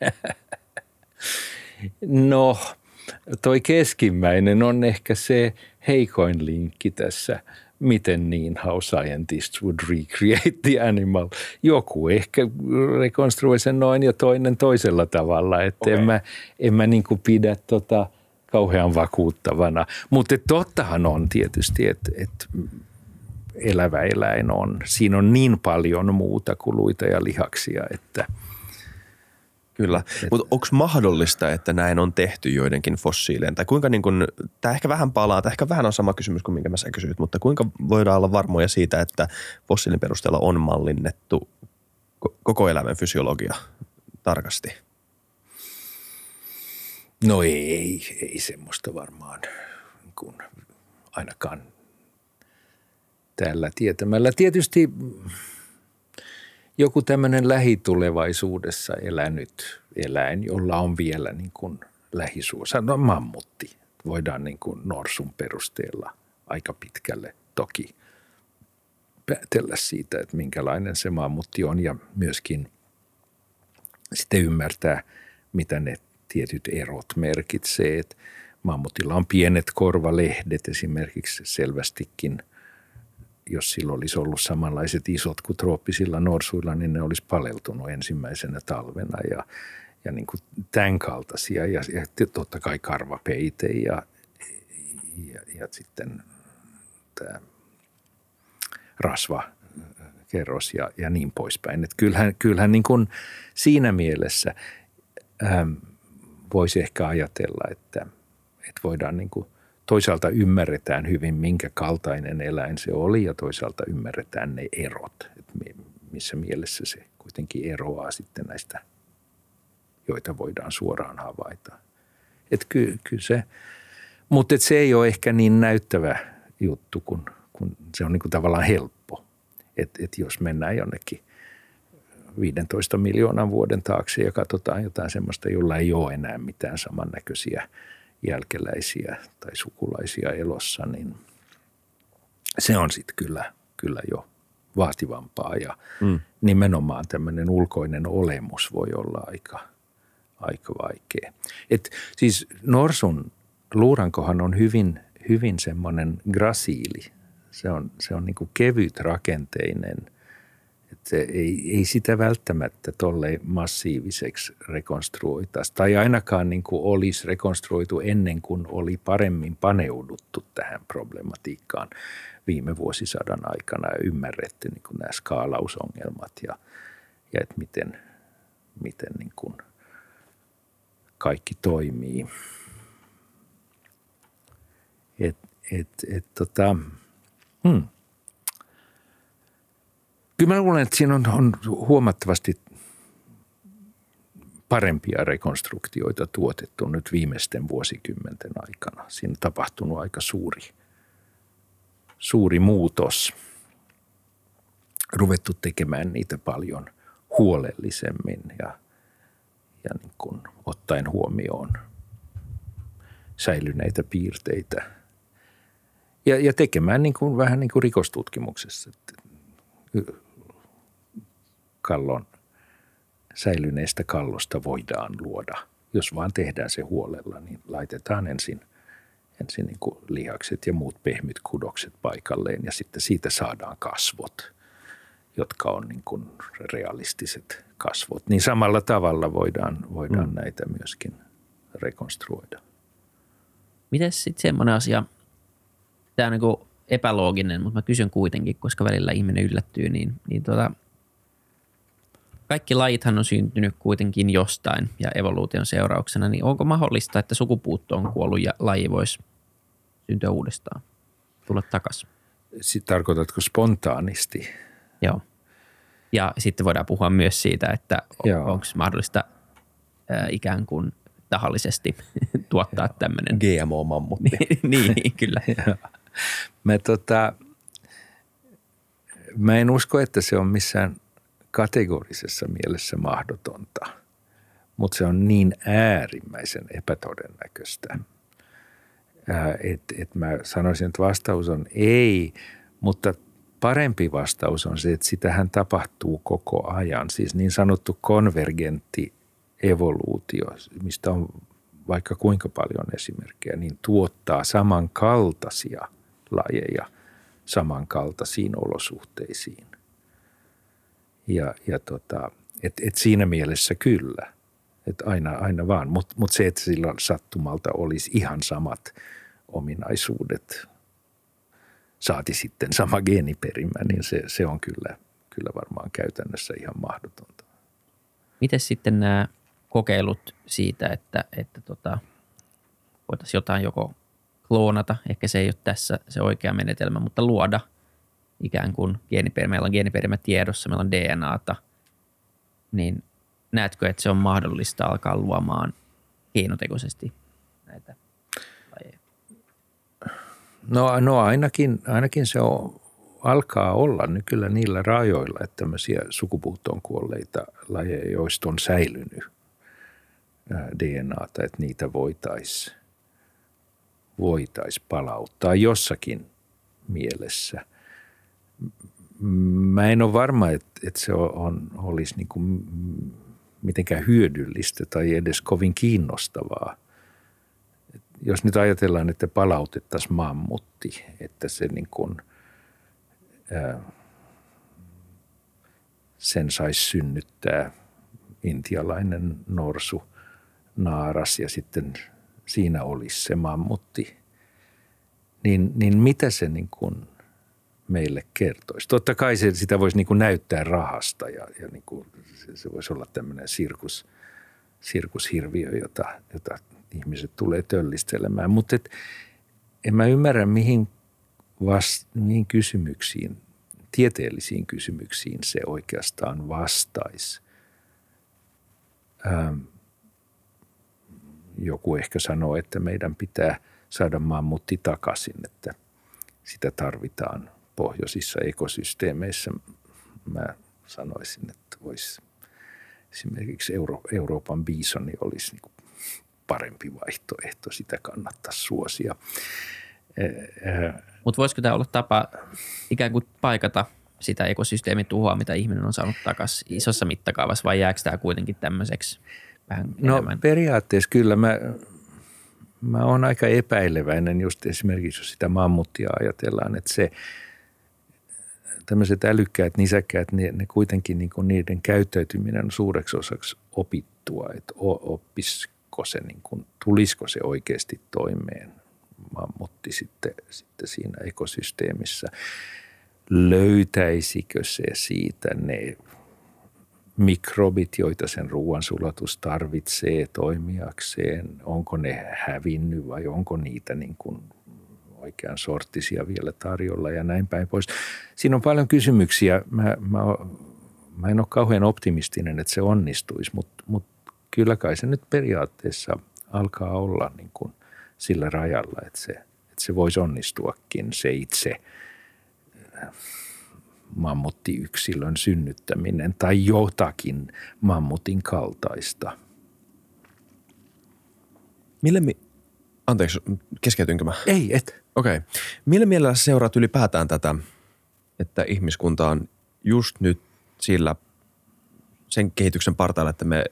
*laughs* No, toi keskimmäinen on ehkä se heikoin linkki tässä. Miten niin how scientists would recreate the animal. Joku ehkä rekonstruoi sen noin ja toinen toisella tavalla. Että okay. en mä, en mä niin pidä tota kauhean vakuuttavana. Mutta tottahan on tietysti, että, että elävä eläin on. Siinä on niin paljon muuta kuin luita ja lihaksia, että – Kyllä, mutta onko mahdollista, että näin on tehty joidenkin fossiilien? Tai kuinka niin kun, tämä ehkä vähän palaa, tämä ehkä vähän on sama kysymys kuin minkä mä sä kysyit, mutta kuinka voidaan olla varmoja siitä, että fossiilin perusteella on mallinnettu ko- koko elämän fysiologia tarkasti? No ei, ei semmoista varmaan kuin ainakaan tällä tietämällä. Tietysti joku tämmöinen lähitulevaisuudessa elänyt eläin, jolla on vielä niin kuin lähisuosa, no mammutti. Voidaan niin kuin norsun perusteella aika pitkälle toki päätellä siitä, että minkälainen se mammutti on ja myöskin sitten ymmärtää, mitä ne tietyt erot merkitsee. Että mammutilla on pienet korvalehdet esimerkiksi selvästikin – jos sillä olisi ollut samanlaiset isot kuin trooppisilla norsuilla, niin ne olisi paleltunut ensimmäisenä talvena ja, ja niin kuin tämän kaltaisia. Ja, ja totta kai karvapeite ja, ja, ja sitten tämä rasvakerros ja, ja niin poispäin. Että kyllähän, kyllähän niin kuin siinä mielessä ähm, voisi ehkä ajatella, että, että voidaan niin kuin toisaalta ymmärretään hyvin, minkä kaltainen eläin se oli ja toisaalta ymmärretään ne erot, että missä mielessä se kuitenkin eroaa sitten näistä, joita voidaan suoraan havaita. Että ky, ky se, mutta et se ei ole ehkä niin näyttävä juttu, kun, kun se on niin kuin tavallaan helppo. Että et jos mennään jonnekin 15 miljoonan vuoden taakse ja katsotaan jotain semmoista, jolla ei ole enää mitään samannäköisiä – jälkeläisiä tai sukulaisia elossa, niin se on sitten kyllä, kyllä jo vaativampaa ja mm. nimenomaan tämmöinen ulkoinen olemus voi olla aika, aika vaikea. Et siis norsun luurankohan on hyvin, hyvin semmoinen grasiili. Se on, se on niin kevyt rakenteinen. Et se ei, ei sitä välttämättä tolle massiiviseksi rekonstruoitaisi. Tai ainakaan niin kuin olisi rekonstruoitu ennen kuin oli paremmin paneuduttu tähän problematiikkaan viime vuosisadan aikana ja ymmärretty niin kuin nämä skaalausongelmat ja, ja että miten, miten niin kuin kaikki toimii. Et, et, et, tota, hmm. Kyllä mä luulen, että siinä on, on huomattavasti parempia rekonstruktioita tuotettu nyt viimeisten vuosikymmenten aikana. Siinä on tapahtunut aika suuri, suuri muutos. Ruvettu tekemään niitä paljon huolellisemmin ja, ja niin kuin ottaen huomioon säilyneitä piirteitä. Ja, ja tekemään niin kuin, vähän niin kuin rikostutkimuksessa. Kallon säilyneestä kallosta voidaan luoda. Jos vaan tehdään se huolella, niin laitetaan ensin, ensin niin kuin lihakset ja muut pehmyt kudokset paikalleen ja sitten siitä saadaan kasvot, jotka on niin kuin realistiset kasvot. Niin samalla tavalla voidaan, voidaan mm. näitä myöskin rekonstruoida. Miten sitten semmoinen asia, tämä on niin epälooginen, mutta mä kysyn kuitenkin, koska välillä ihminen yllättyy, niin, niin tota, kaikki lajithan on syntynyt kuitenkin jostain ja evoluution seurauksena, niin onko mahdollista, että sukupuutto on kuollut ja laji voisi syntyä uudestaan, tulla takaisin? Sitten tarkoitatko spontaanisti? Joo. Ja sitten voidaan puhua myös siitä, että onko mahdollista äh, ikään kuin tahallisesti *laughs* tuottaa tämmöinen. GMO-mammutti. *laughs* niin, niin, kyllä. *laughs* mä, tota, mä en usko, että se on missään kategorisessa mielessä mahdotonta, mutta se on niin äärimmäisen epätodennäköistä, että et mä sanoisin, että vastaus on ei, mutta parempi vastaus on se, että sitähän tapahtuu koko ajan. Siis niin sanottu konvergentti evoluutio, mistä on vaikka kuinka paljon esimerkkejä, niin tuottaa samankaltaisia lajeja samankaltaisiin olosuhteisiin. Ja, ja tota, et, et siinä mielessä kyllä, että aina, aina vaan. Mutta mut se, että sillä sattumalta olisi ihan samat ominaisuudet, saati sitten sama geeniperimä, niin se, se on kyllä, kyllä varmaan käytännössä ihan mahdotonta. Miten sitten nämä kokeilut siitä, että, että tota, voitaisiin jotain joko kloonata, ehkä se ei ole tässä se oikea menetelmä, mutta luoda – ikään kuin geeniperimä, meillä on geeniperimä tiedossa, meillä on DNAta, niin näetkö, että se on mahdollista alkaa luomaan keinotekoisesti näitä lajeja? No, no ainakin, ainakin se on, alkaa olla nyt kyllä niillä rajoilla, että tämmöisiä sukupuuttoon kuolleita lajeja, joista on säilynyt DNAta, että niitä voitaisiin voitais palauttaa jossakin mielessä – mä en ole varma, että, että se on, olisi niin kuin mitenkään hyödyllistä tai edes kovin kiinnostavaa. Jos nyt ajatellaan, että palautettaisiin mammutti, että se niin kuin, ää, sen saisi synnyttää intialainen norsu, naaras ja sitten siinä olisi se mammutti, niin, niin mitä se niin kuin – meille kertoisi. Totta kai se, sitä voisi niin kuin näyttää rahasta ja, ja niin kuin se, se voisi olla tämmöinen sirkus, sirkushirviö, jota, jota ihmiset tulee töllistelemään. Mutta et, en mä ymmärrä, mihin, vast, mihin kysymyksiin, tieteellisiin kysymyksiin se oikeastaan vastaisi. Ähm, joku ehkä sanoo, että meidän pitää saada mammutti takaisin, että sitä tarvitaan pohjoisissa ekosysteemeissä mä sanoisin, että voisi esimerkiksi Euro, Euroopan biisoni olisi niin kuin parempi vaihtoehto, sitä kannattaa suosia. Mutta voisiko tämä olla tapa ikään kuin paikata sitä ekosysteemin tuhoa, mitä ihminen on saanut takaisin isossa mittakaavassa, vai jääkö tämä kuitenkin tämmöiseksi vähän No enemmän? periaatteessa kyllä. Mä, mä oon aika epäileväinen just esimerkiksi, jos sitä mammuttia ajatellaan, että se – tämmöiset älykkäät nisäkkäät, ne, ne kuitenkin niin kuin niiden käyttäytyminen on suureksi osaksi opittua, että oppisiko se, niin kuin, tulisiko se oikeasti toimeen mammutti sitten, sitten siinä ekosysteemissä. Löytäisikö se siitä ne mikrobit, joita sen ruoansulatus tarvitsee toimijakseen, onko ne hävinnyt vai onko niitä niin kuin oikean sorttisia vielä tarjolla ja näin päin pois. Siinä on paljon kysymyksiä. Mä, mä, mä en ole kauhean optimistinen, että se onnistuisi, mutta, mutta kyllä kai se nyt periaatteessa alkaa olla niin kuin sillä rajalla, että se, että se voisi onnistuakin se itse mammutti-yksilön synnyttäminen tai jotakin mammutin kaltaista. Mille mi- Anteeksi, keskeytynkö mä? Ei, et. Okei. Okay. Millä mielellä seuraat ylipäätään tätä, että ihmiskunta on just nyt sillä sen kehityksen partailla, että me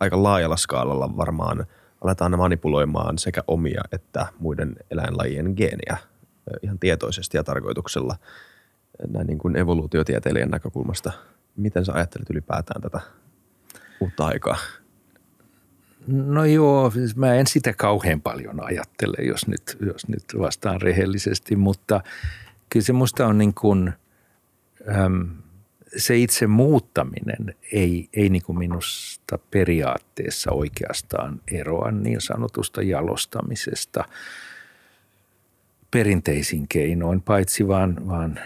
aika laajalla skaalalla varmaan aletaan manipuloimaan sekä omia että muiden eläinlajien geeniä ihan tietoisesti ja tarkoituksella näin niin kuin evoluutiotieteilijän näkökulmasta. Miten sä ajattelet ylipäätään tätä uutta aikaa? No joo, siis mä en sitä kauhean paljon ajattele, jos nyt, jos nyt vastaan rehellisesti, mutta kyllä se musta on niin kuin, äm, se itse muuttaminen ei, ei niin kuin minusta periaatteessa oikeastaan eroa niin sanotusta jalostamisesta perinteisin keinoin, paitsi vaan, vaan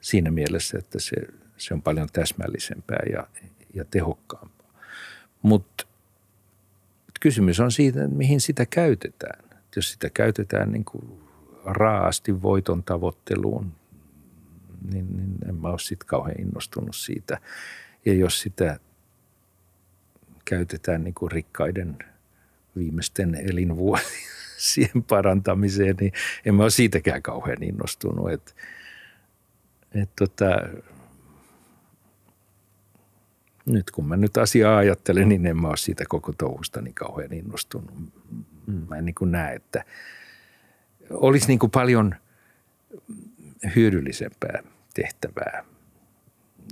siinä mielessä, että se, se on paljon täsmällisempää ja, ja tehokkaampaa. Mutta kysymys on siitä, mihin sitä käytetään. Jos sitä käytetään niin kuin raasti voiton tavoitteluun, niin, niin en mä ole sitten kauhean innostunut siitä. Ja jos sitä käytetään niin kuin rikkaiden viimeisten elinvuosien *laughs* parantamiseen, niin en mä ole siitäkään kauhean innostunut. Et, et tota, nyt kun mä nyt asiaa ajattelen, niin en mä ole siitä koko touhusta niin kauhean innostunut. Mä en niin kuin näe, että olisi niin kuin paljon hyödyllisempää tehtävää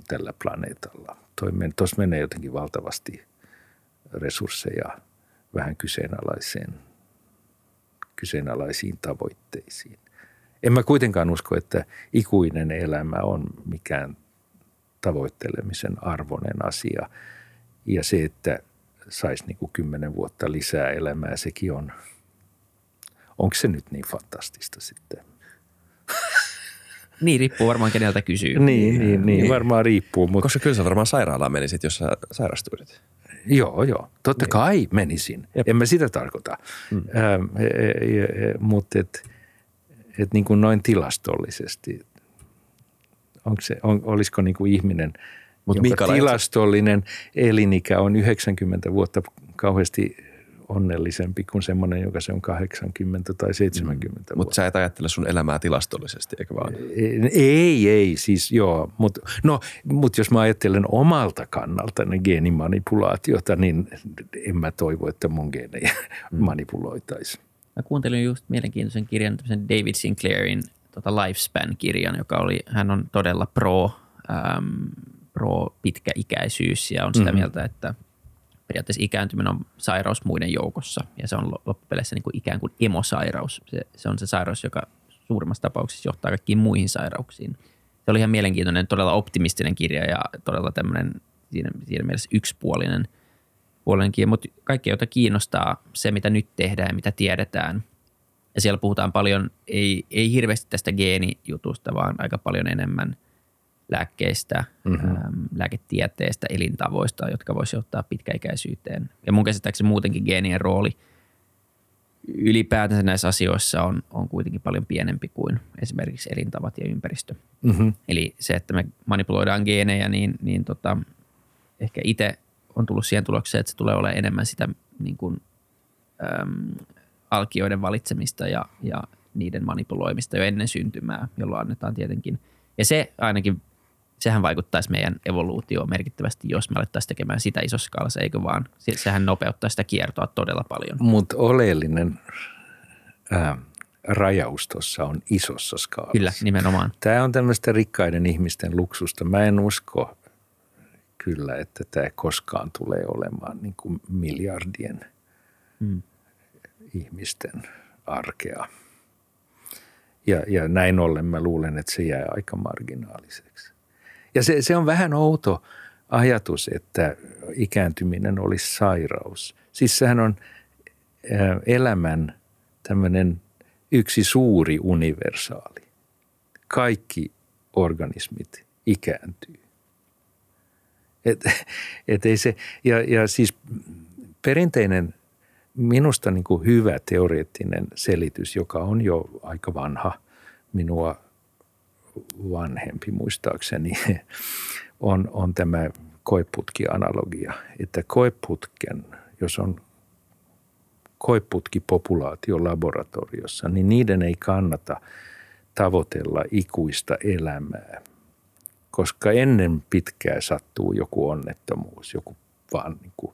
tällä planeetalla. Tuossa menee jotenkin valtavasti resursseja vähän kyseenalaiseen, kyseenalaisiin tavoitteisiin. En mä kuitenkaan usko, että ikuinen elämä on mikään tavoittelemisen arvoinen asia. Ja se, että saisi niin kuin kymmenen vuotta lisää elämää, sekin on, onko se nyt niin fantastista sitten? *laughs* Niin, riippuu varmaan keneltä kysyy. Niin, niin, niin, niin. varmaan riippuu. Mutta... Koska kyllä sä varmaan sairaalaan menisit, jos sä sairastuisit. Joo, joo. Totta niin. kai menisin. Jep. En mä sitä tarkoita. Mm. Ähm, e, e, e, mutta et, et niin kuin noin tilastollisesti, onko se, on, olisiko niin kuin ihminen, Mut jonka tilastollinen elinikä on 90 vuotta kauheasti onnellisempi kuin semmoinen, joka se on 80 tai 70 mm. Mutta sä et ajattele sun elämää tilastollisesti, eikö vaan? Ei, ei, siis joo. Mutta no, mut jos mä ajattelen omalta kannalta ne geenimanipulaatiota, niin en mä toivo, että mun geenejä mm. manipuloitaisiin. Mä kuuntelin just mielenkiintoisen kirjan, David Sinclairin tota Lifespan-kirjan, joka oli, hän on todella pro, äm, pro pitkäikäisyys ja on sitä mm-hmm. mieltä, että periaatteessa ikääntyminen on sairaus muiden joukossa ja se on loppupeleissä niin kuin ikään kuin emosairaus. Se, se on se sairaus, joka suurimmassa tapauksessa johtaa kaikkiin muihin sairauksiin. Se oli ihan mielenkiintoinen, todella optimistinen kirja ja todella tämmöinen siinä, siinä mielessä yksipuolinen puolinen kirja, mutta kaikki, joita kiinnostaa se, mitä nyt tehdään ja mitä tiedetään – ja siellä puhutaan paljon, ei, ei hirveästi tästä geenijutusta, vaan aika paljon enemmän lääkkeistä, mm-hmm. äm, lääketieteestä, elintavoista, jotka voisi ottaa pitkäikäisyyteen. Ja mun käsittääkseni muutenkin geenien rooli ylipäätänsä näissä asioissa on, on kuitenkin paljon pienempi kuin esimerkiksi elintavat ja ympäristö. Mm-hmm. Eli se, että me manipuloidaan geenejä, niin, niin tota, ehkä itse on tullut siihen tulokseen, että se tulee olemaan enemmän sitä niin kuin, äm, alkioiden valitsemista ja, ja niiden manipuloimista jo ennen syntymää, jolloin annetaan tietenkin. Ja se ainakin, sehän vaikuttaisi meidän evoluutioon merkittävästi, jos me alettaisiin tekemään sitä isossa skaalassa, eikö vaan? Sehän nopeuttaa sitä kiertoa todella paljon. Mutta oleellinen ää, rajaus tuossa on isossa skaalassa. Kyllä, nimenomaan. Tämä on tämmöistä rikkaiden ihmisten luksusta. Mä en usko kyllä, että tämä koskaan tulee olemaan niin kuin miljardien mm. ihmisten arkea. Ja, ja näin ollen mä luulen, että se jää aika marginaaliseksi. Ja se, se on vähän outo ajatus, että ikääntyminen olisi sairaus. Siis sehän on elämän tämmöinen yksi suuri universaali. Kaikki organismit ikääntyy. Et, et ei se, ja, ja siis perinteinen minusta niin kuin hyvä teoreettinen selitys, joka on jo aika vanha, minua vanhempi muistaakseni, *laughs* on, on tämä koeputki-analogia. Että koeputken, jos on koeputkipopulaatio laboratoriossa, niin niiden ei kannata tavoitella ikuista elämää, koska ennen pitkää sattuu joku onnettomuus, joku vaan niin kuin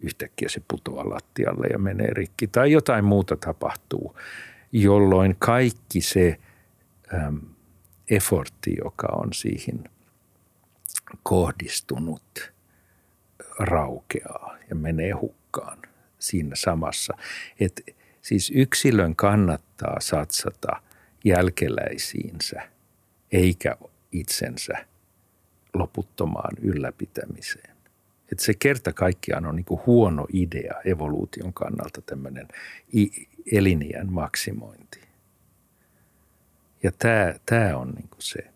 yhtäkkiä se putoaa lattialle ja menee rikki tai jotain muuta tapahtuu, jolloin kaikki se äm, effortti, joka on siihen kohdistunut, raukeaa ja menee hukkaan siinä samassa. Et siis yksilön kannattaa satsata jälkeläisiinsä eikä itsensä loputtomaan ylläpitämiseen. Et se kerta kaikkiaan on niinku huono idea evoluution kannalta tämmöinen eliniän maksimointi. Ja tämä on niinku se,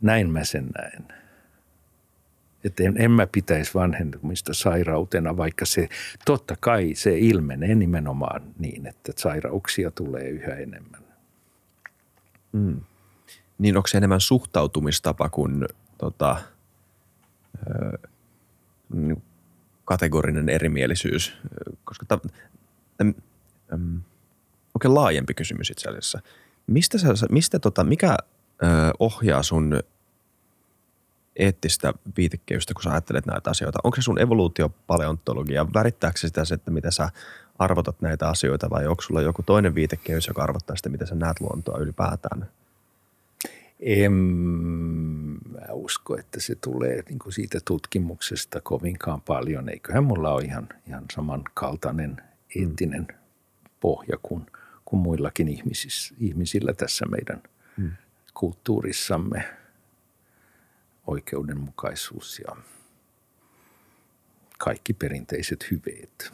näin mä sen näen. Että en, en mä pitäisi vanhentumista sairautena, vaikka se totta kai se ilmenee nimenomaan niin, että sairauksia tulee yhä enemmän. Mm. Niin onko se enemmän suhtautumistapa kuin tota, ö, niin kategorinen erimielisyys? Koska ta, täm, äm, oikein laajempi kysymys itse asiassa. Mistä, sä, mistä tota, mikä ö, ohjaa sun eettistä viitekehystä, kun sä ajattelet näitä asioita? Onko se sun evoluutiopaleontologia? Värittääkö se sitä, että mitä sä arvotat näitä asioita vai onko sulla joku toinen viitekehys, joka arvottaa sitä, miten sä näet luontoa ylipäätään? En mä usko, että se tulee niin kuin siitä tutkimuksesta kovinkaan paljon. Eiköhän mulla ole ihan, ihan samankaltainen eettinen mm. pohja kuin, kuin muillakin ihmisillä tässä meidän mm. kulttuurissamme – oikeudenmukaisuus ja kaikki perinteiset hyveet.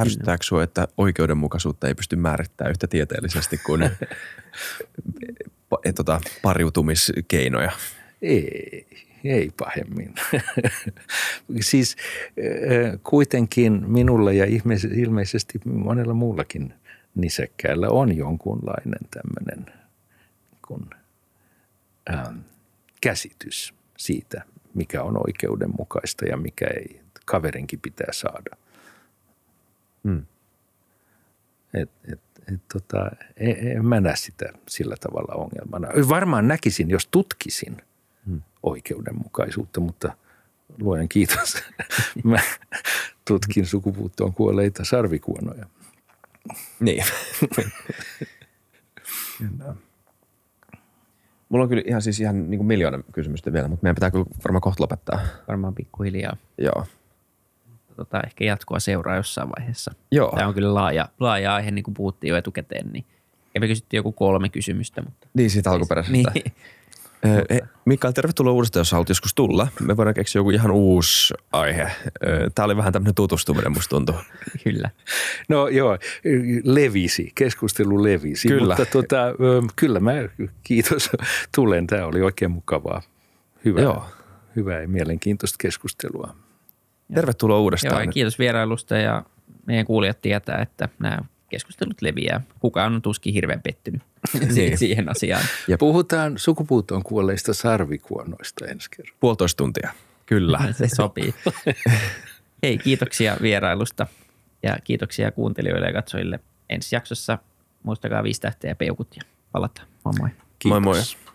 Ärsyttääkö sinua, että oikeudenmukaisuutta ei pysty määrittämään yhtä tieteellisesti kuin *laughs* tota, pariutumiskeinoja? Ei, ei pahemmin. *laughs* siis kuitenkin minulla ja ilmeisesti monella muullakin nisäkkäällä on jonkunlainen tämmöinen kun, ähm, käsitys siitä, mikä on oikeudenmukaista ja mikä ei. Kaverinkin pitää saada. Hmm. Et, et, et, tota, en, en mä näe sitä sillä tavalla ongelmana. Varmaan näkisin, jos tutkisin hmm. oikeudenmukaisuutta, mutta luojan kiitos. *laughs* mä tutkin sukupuuttoon kuolleita sarvikuonoja. Niin. Mulla on kyllä ihan siis ihan niin kuin miljoona kysymystä vielä, mutta meidän pitää kyllä varmaan kohta lopettaa. Varmaan pikkuhiljaa. Joo. Tota, ehkä jatkoa seuraa jossain vaiheessa. Joo. Tämä on kyllä laaja, laaja aihe, niin kuin puhuttiin jo etukäteen, niin me kysyttiin joku kolme kysymystä. Mutta... Niin, siitä alkuperäisestä. Niin. Mikael, tervetuloa uudestaan, jos haluat joskus tulla. Me voidaan keksiä joku ihan uusi aihe. Tämä oli vähän tämmöinen tutustuminen, musta tuntuu. kyllä. No joo, levisi, keskustelu levisi. Kyllä. Mutta tota, kyllä mä, kiitos, tulen. Tämä oli oikein mukavaa. Hyvä, joo. hyvää ja mielenkiintoista keskustelua. Tervetuloa uudestaan. Joo, kiitos vierailusta ja meidän kuulijat tietää, että nämä keskustelut leviää. Kukaan on tuskin hirveän pettynyt *laughs* niin. *laughs* siihen asiaan. Ja puhutaan sukupuuttoon kuolleista sarvikuonoista ensi kerran. Puolitoista tuntia. Kyllä. *laughs* Se sopii. Hei, kiitoksia vierailusta ja kiitoksia kuuntelijoille ja katsojille. Ensi jaksossa muistakaa viisi tähteä ja peukut ja palataan. Moi moi. Kiitos. Moi moi.